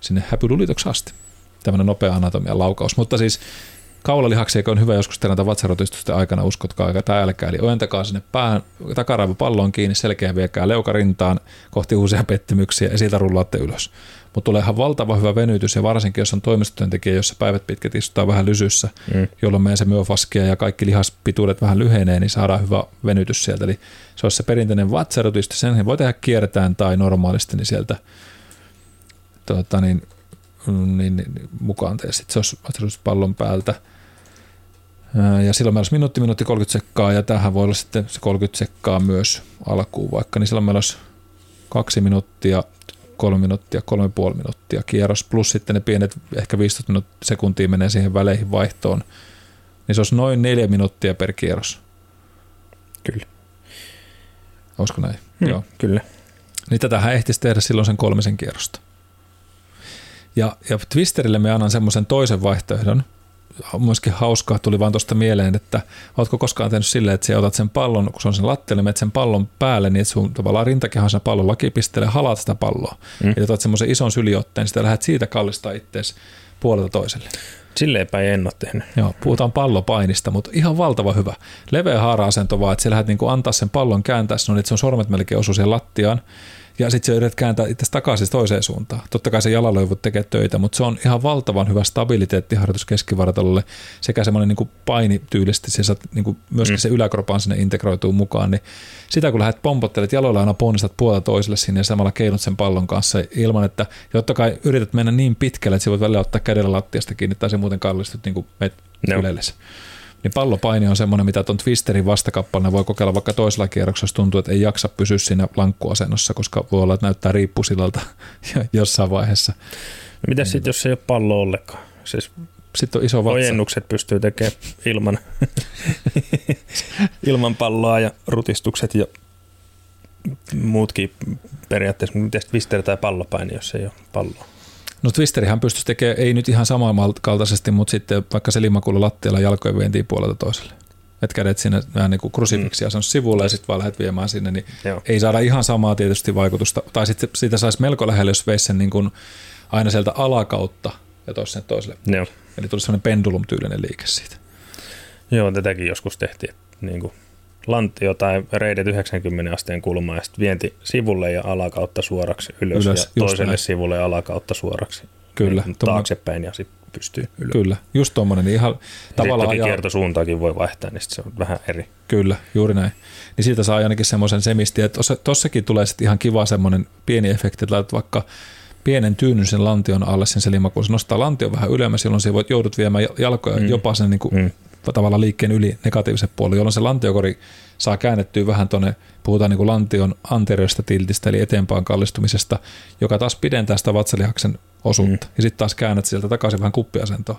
sinne häpylulitoksen asti tämmöinen nopea anatomian laukaus. Mutta siis kaulalihaksi, on hyvä joskus tehdä vatsarotistusten aikana, uskotkaa tai älkää. Eli ojentakaa sinne pään, takaraivo palloon kiinni, selkeä viekää leukarintaan kohti uusia pettymyksiä ja siitä rullaatte ylös. Mutta tulee ihan valtava hyvä venytys ja varsinkin jos on toimistotyöntekijä, jossa päivät pitkät istutaan vähän lysyssä, mm. jolloin meidän se myofaskia ja kaikki lihaspituudet vähän lyhenee, niin saadaan hyvä venytys sieltä. Eli se olisi se perinteinen vatsarotistu, sen voi tehdä kierretään tai normaalisti, niin sieltä tuota, niin niin, niin mukaan tee sitten se olisi pallon päältä. Ja silloin meillä olisi minuutti, minuutti 30 sekkaa ja tähän voi olla sitten se 30 sekkaa myös alkuun vaikka, niin silloin meillä olisi kaksi minuuttia, kolme minuuttia, kolme puoli minuuttia kierros, plus sitten ne pienet ehkä 15 minuuttia, sekuntia menee siihen väleihin vaihtoon, niin se olisi noin neljä minuuttia per kierros. Kyllä. Olisiko näin? Hmm, Joo. Kyllä. Niin tätähän ehtisi tehdä silloin sen kolmisen kierrosta. Ja, ja Twisterille me annan semmoisen toisen vaihtoehdon. Myöskin hauskaa tuli vaan tuosta mieleen, että oletko koskaan tehnyt silleen, että sä otat sen pallon, kun se on sen lattialle, menet sen pallon päälle, niin että sun tavallaan rintakehon sen pallon lakipisteelle halaat sitä palloa. Mm. Eli otat semmoisen ison syliotteen, niin sitten lähdet siitä kallistaa itseäsi puolelta toiselle. Silleenpä en ole tehnyt. Joo, puhutaan pallopainista, mutta ihan valtava hyvä. Leveä haara-asento vaan, että sä lähdet niin antaa sen pallon kääntää sun, että sun sormet melkein osuu siihen lattiaan ja sitten sä yrität kääntää itse takaisin toiseen suuntaan. Totta kai se jalaloivut tekee töitä, mutta se on ihan valtavan hyvä stabiliteettiharjoitus keskivartalolle sekä semmoinen niin painityylisesti, se saat, niin kuin myöskin mm. se yläkropan sinne integroituu mukaan, niin sitä kun lähdet pompottelet jaloilla aina ponnistat puolta toiselle sinne ja samalla keinot sen pallon kanssa ilman, että jotta kai yrität mennä niin pitkälle, että sä voit välillä ottaa kädellä lattiasta kiinni tai se muuten kallistut niin kuin no. ylellesi. Niin pallopaini on semmoinen, mitä tuon Twisterin vastakappaleena voi kokeilla vaikka toisella kierroksella, jos tuntuu, että ei jaksa pysyä siinä lankkuasennossa, koska voi olla, että näyttää riippusilalta jossain vaiheessa. No mitä niin. sitten, jos ei ole pallo ollenkaan? Siis sitten on iso vatsa. Ojennukset pystyy tekemään ilman, ilman palloa ja rutistukset ja muutkin periaatteessa. Miten Twister tai pallopaini, jos ei ole palloa? No Twisterihan pystyisi tekemään, ei nyt ihan samankaltaisesti, mutta sitten vaikka se limakulla lattialla jalkojen vientiin puolelta toiselle. Että kädet sinne vähän niin kuin krusifiksi mm. sivulle ja sitten vaan lähdet viemään sinne, niin Joo. ei saada ihan samaa tietysti vaikutusta. Tai sitten siitä saisi melko lähelle, jos veisi sen niin kuin aina sieltä alakautta ja toisi sen toiselle. Joo. Eli tulisi sellainen pendulum-tyylinen liike siitä. Joo, tätäkin joskus tehtiin. Niin kuin lantio tai reidet 90 asteen kulma ja sitten vienti sivulle ja alakautta suoraksi ylös, ylös ja toiselle näin. sivulle ja alakautta suoraksi. Kyllä. Niin, taaksepäin ja sitten pystyy ylös. Kyllä, just tuommoinen. Niin ihan tavallaan toki kiertosuuntaakin voi vaihtaa, niin se on vähän eri. Kyllä, juuri näin. Niin siitä saa ainakin semmoisen semisti, että tossakin tulee sitten ihan kiva semmoinen pieni efekti, että laitat vaikka pienen tyynyn sen lantion alle sen selimakuun. Se nostaa lantion vähän ylemmäs, silloin se voit, joudut viemään jalkoja mm. jopa sen niin kuin mm tavallaan liikkeen yli negatiivisen puolelle, jolloin se lantiokori saa käännettyä vähän tuonne, puhutaan niin kuin lantion anteriorista tiltistä, eli eteenpäin kallistumisesta, joka taas pidentää sitä vatsalihaksen osuutta. Mm. Ja sitten taas käännät sieltä takaisin vähän kuppiasentoon.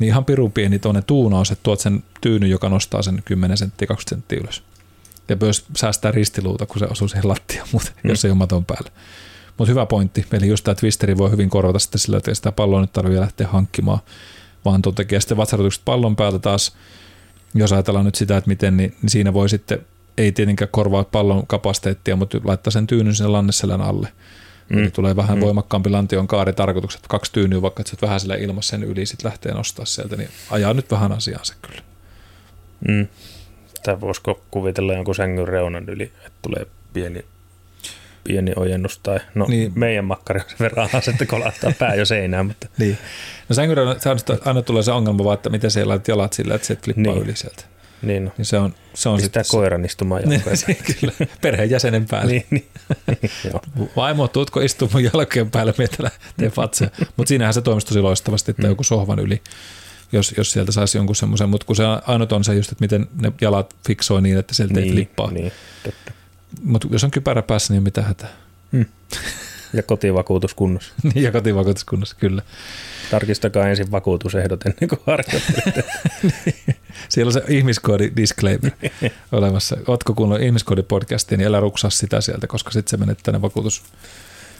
Niin ihan pirun pieni tuonne tuunaus, että tuot sen tyynyn, joka nostaa sen 10 senttiä, 20 senttiä ylös. Ja myös säästää ristiluuta, kun se osuu siihen lattiaan, mutta mm. jos ei ole maton päällä. Mutta hyvä pointti. Eli just tämä twisteri voi hyvin korvata sitten sillä, että sitä palloa nyt tarvitse lähteä hankkimaan vaan tuon tekee sitten vatsarotukset pallon päältä taas, jos ajatellaan nyt sitä, että miten, niin, niin siinä voi sitten, ei tietenkään korvaa pallon kapasiteettia, mutta laittaa sen tyynyn sinne lanneselän alle. Mm. Eli tulee vähän mm. voimakkaampi lantion kaari tarkoitukset, kaksi tyynyä, vaikka että vähän sillä ilmassa sen yli sitten lähtee nostaa sieltä, niin ajaa nyt vähän asiaansa kyllä. Mm. Tai voisiko kuvitella jonkun sängyn reunan yli, että tulee pieni pieni ojennus tai no niin. meidän makkari on sen verran että kolahtaa pää jo seinään. Mutta. niin. No sängyrä, aina tulee se ongelma vaan, että miten se laitat jalat sillä, että se flippaa niin. yli sieltä. Niin, no. niin se on, se on Pistää koiran istumaan jalkojen niin, Kyllä, perheenjäsenen päälle. niin, niin. Vaimo, tuutko istumaan jalkojen päälle, meitä lähtee fatse. Mutta siinähän se toimisi tosi loistavasti, että mm. joku sohvan yli jos, jos sieltä saisi jonkun semmoisen, mutta kun se ainut on se just, että miten ne jalat fiksoi niin, että sieltä niin, ei flippaa. Niin, totta. Mutta jos on kypärä päässä, niin mitä hätää. Hmm. Ja kotivakuutus kunnossa. niin, ja kotivakuutus kunnossa, kyllä. Tarkistakaa ensin vakuutusehdot ennen kuin harjoittelette. Siellä on se ihmiskoodi disclaimer olemassa. Ootko kuunnellut ihmiskoodipodcastia, niin älä ruksaa sitä sieltä, koska sitten se menet tänne vakuutus.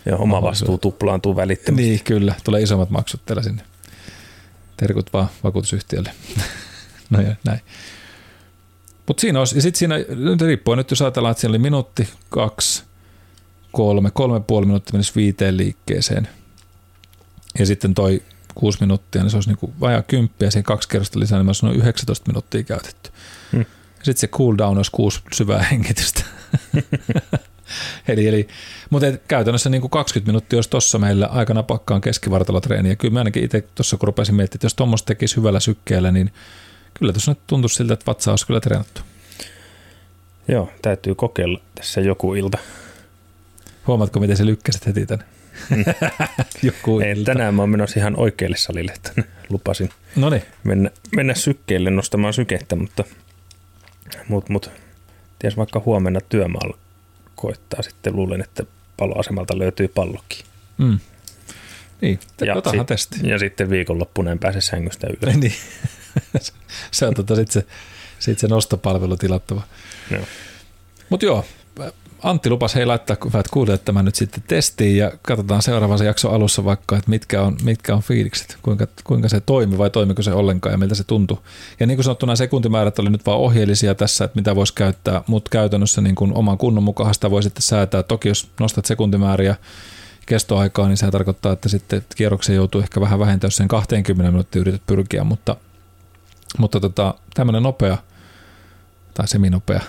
Ja oma vastuu tuplaantuu välittömästi. Niin, kyllä. Tulee isommat maksut teillä sinne. Terkut vaan vakuutusyhtiölle. no ja näin. Mutta siinä olisi, ja sitten siinä, nyt riippuu nyt jos ajatellaan, että siinä oli minuutti, kaksi, kolme, kolme puoli minuuttia menisi viiteen liikkeeseen. Ja sitten toi kuusi minuuttia, niin se olisi niin vajaa kymppiä ja siihen kaksi kerrosta lisää, niin olisi noin 19 minuuttia käytetty. Hmm. Sitten se cool down olisi kuusi syvää hengitystä. eli, eli, mutta käytännössä niin kuin 20 minuuttia olisi tuossa meillä aikana pakkaan keskivartalotreeni. Ja kyllä mä ainakin itse tuossa kun rupesin miettimään, että jos tuommoista tekisi hyvällä sykkeellä, niin kyllä tuossa nyt tuntuisi siltä, että vatsa olisi kyllä treenattu. Joo, täytyy kokeilla tässä joku ilta. Huomaatko, miten se lykkäsit heti tänne? Mm. joku Ei, ilta. tänään mä oon menossa ihan oikealle salille, että lupasin Noniin. Mennä, mennä sykkeelle nostamaan sykettä, mutta mut, mut, ties vaikka huomenna työmaalla koittaa sitten, luulen, että paloasemalta löytyy pallokin. Mm. Niin, ja, sit, testi. ja sitten viikonloppuna en pääse sängystä ylös. niin. se on tota, sitten se, sit se nostopalvelu tilattava. Mutta joo, Antti lupas hei laittaa, kun hyvät kuulijat, tämän nyt sitten testiin ja katsotaan seuraavassa jakson alussa vaikka, että mitkä on, mitkä on fiilikset, kuinka, kuinka se toimi vai toimiko se ollenkaan ja miltä se tuntui. Ja niin kuin sanottu, nämä sekuntimäärät oli nyt vaan ohjeellisia tässä, että mitä voisi käyttää, mutta käytännössä niin kuin oman kunnon mukaan sitä voi sitten säätää. Toki jos nostat sekuntimääriä kestoaikaa, niin se tarkoittaa, että sitten kierroksen joutuu ehkä vähän vähentämään, jos sen 20 minuuttia yrität pyrkiä, mutta, mutta tota, tämmöinen nopea tai seminopea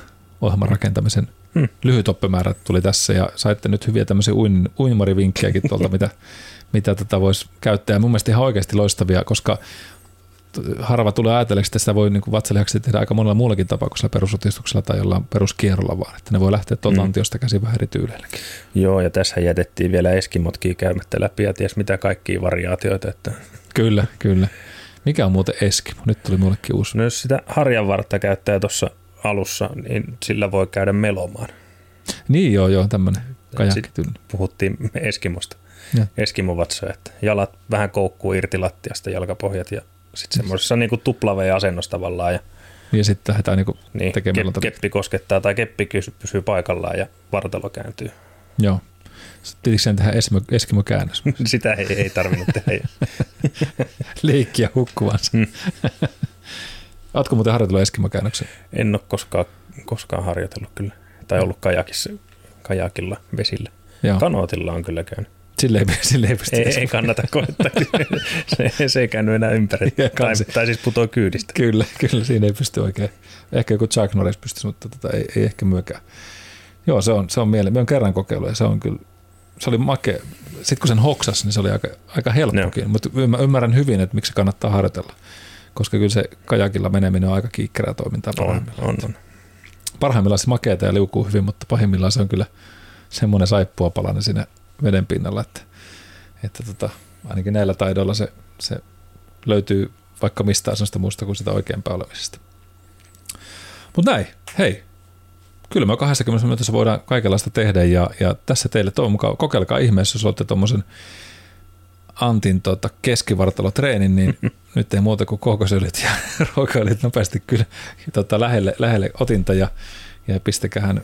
ohjelman rakentamisen hmm. lyhyt oppimäärä tuli tässä ja saitte nyt hyviä tämmöisiä uin, uimarivinkkejäkin tuolta, mitä, mitä tätä voisi käyttää. Ja mun mielestä ihan oikeasti loistavia, koska harva tulee ajatelleeksi, että sitä voi niin vatsalihaksi tehdä aika monella muullakin sillä perusutistuksella tai jollain peruskierrolla vaan, että ne voi lähteä tuolta mm. antiosta käsin vähän eri tyyleilläkin. Joo, ja tässä jätettiin vielä eskimotkia käymättä läpi ja ties mitä kaikkia variaatioita. Että... Kyllä, kyllä. Mikä on muuten Eskimo? Nyt tuli mullekin uusi. No jos sitä harjanvartta käyttää tuossa alussa, niin sillä voi käydä melomaan. Niin joo, joo, tämmöinen kajakki Puhuttiin Eskimosta. Ja. Eskimovatsoja, että jalat vähän koukkuu irti lattiasta, jalkapohjat ja sitten semmoisessa niin kuin asennossa tavallaan. Ja, ja sitten lähdetään niin niin, tekemään. Kep, keppi koskettaa tai keppi pysyy paikallaan ja vartalo kääntyy. Joo. Pitikö sen tehdä Eskimo, Eskimo käännös? Sitä ei, ei tarvinnut tehdä. Leikkiä hukkuvansa. Hmm. Oletko muuten harjoitellut Eskimo-käännöksen? En ole koskaan, koskaan harjoitellut kyllä. Tai ollut kajakissa, kajakilla vesillä. Joo. Kanootilla on kyllä käynyt. Sille ei, sille ei, ei, ei kannata koettaa. se, se ei käynyt enää ympäri. tai, tai siis putoo kyydistä. Kyllä, kyllä siinä ei pysty oikein. Ehkä joku Chuck Norris pystyisi, mutta tota, ei, ei, ehkä myökään. Joo, se on, se on mieleen. Me on kerran kokeilu ja se on kyllä, se oli make. Sitten kun sen hoksas, niin se oli aika, aika helppokin. No. Mutta ymmärrän hyvin, että miksi kannattaa harjoitella koska kyllä se kajakilla meneminen on aika kiikkerää toimintaa parhaimmillaan. On, on, on. Parhaimmillaan se makeeta ja liukuu hyvin, mutta pahimmillaan se on kyllä semmoinen saippua palanen siinä veden pinnalla, että, että tota, ainakin näillä taidoilla se, se löytyy vaikka mistään sellaista muusta kuin sitä oikeinpää olemisesta. Mutta näin, hei, kyllä me 20 minuutissa voidaan kaikenlaista tehdä ja, ja tässä teille toivon mukaan kokeilkaa ihmeessä, jos olette tuommoisen Antin tota, keskivartalotreenin, niin nyt ei muuta kuin koukosylit ja ruokailit nopeasti kyllä tota, lähelle, lähelle otinta ja, ja pistäkähän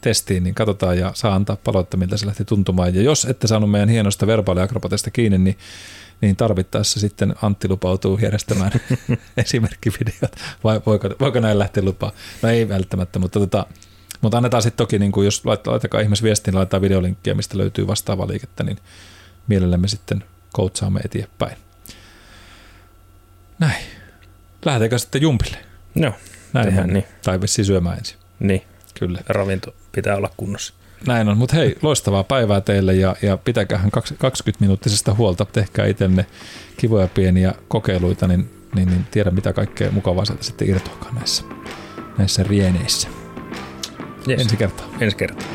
testiin, niin katsotaan ja saa antaa palautetta, miltä se lähti tuntumaan. Ja jos ette saanut meidän hienosta verbaaliakrobatiasta kiinni, niin, niin tarvittaessa sitten Antti lupautuu järjestämään esimerkkivideot, vai voiko, voiko näin lähteä lupaa? No ei välttämättä, mutta, tota, mutta annetaan sitten toki, niin kuin jos laitakaa ihmeessä viestiin, niin laitetaan videolinkkiä, mistä löytyy vastaava liikettä, niin mielellämme sitten koutsaamme eteenpäin. Näin. Lähdetäänkö sitten jumpille? Joo, Näin niin. Tai vissiin syömään ensin. Niin. Kyllä. Ravinto pitää olla kunnossa. Näin on, mutta hei, loistavaa päivää teille ja, ja pitäkähän 20-minuuttisesta huolta, tehkää itsenne kivoja pieniä kokeiluita, niin, niin, niin tiedä mitä kaikkea mukavaa sieltä sitten irtoakaan näissä, näissä rieneissä. Yes. Ensi kertaa. Ensi kertaa.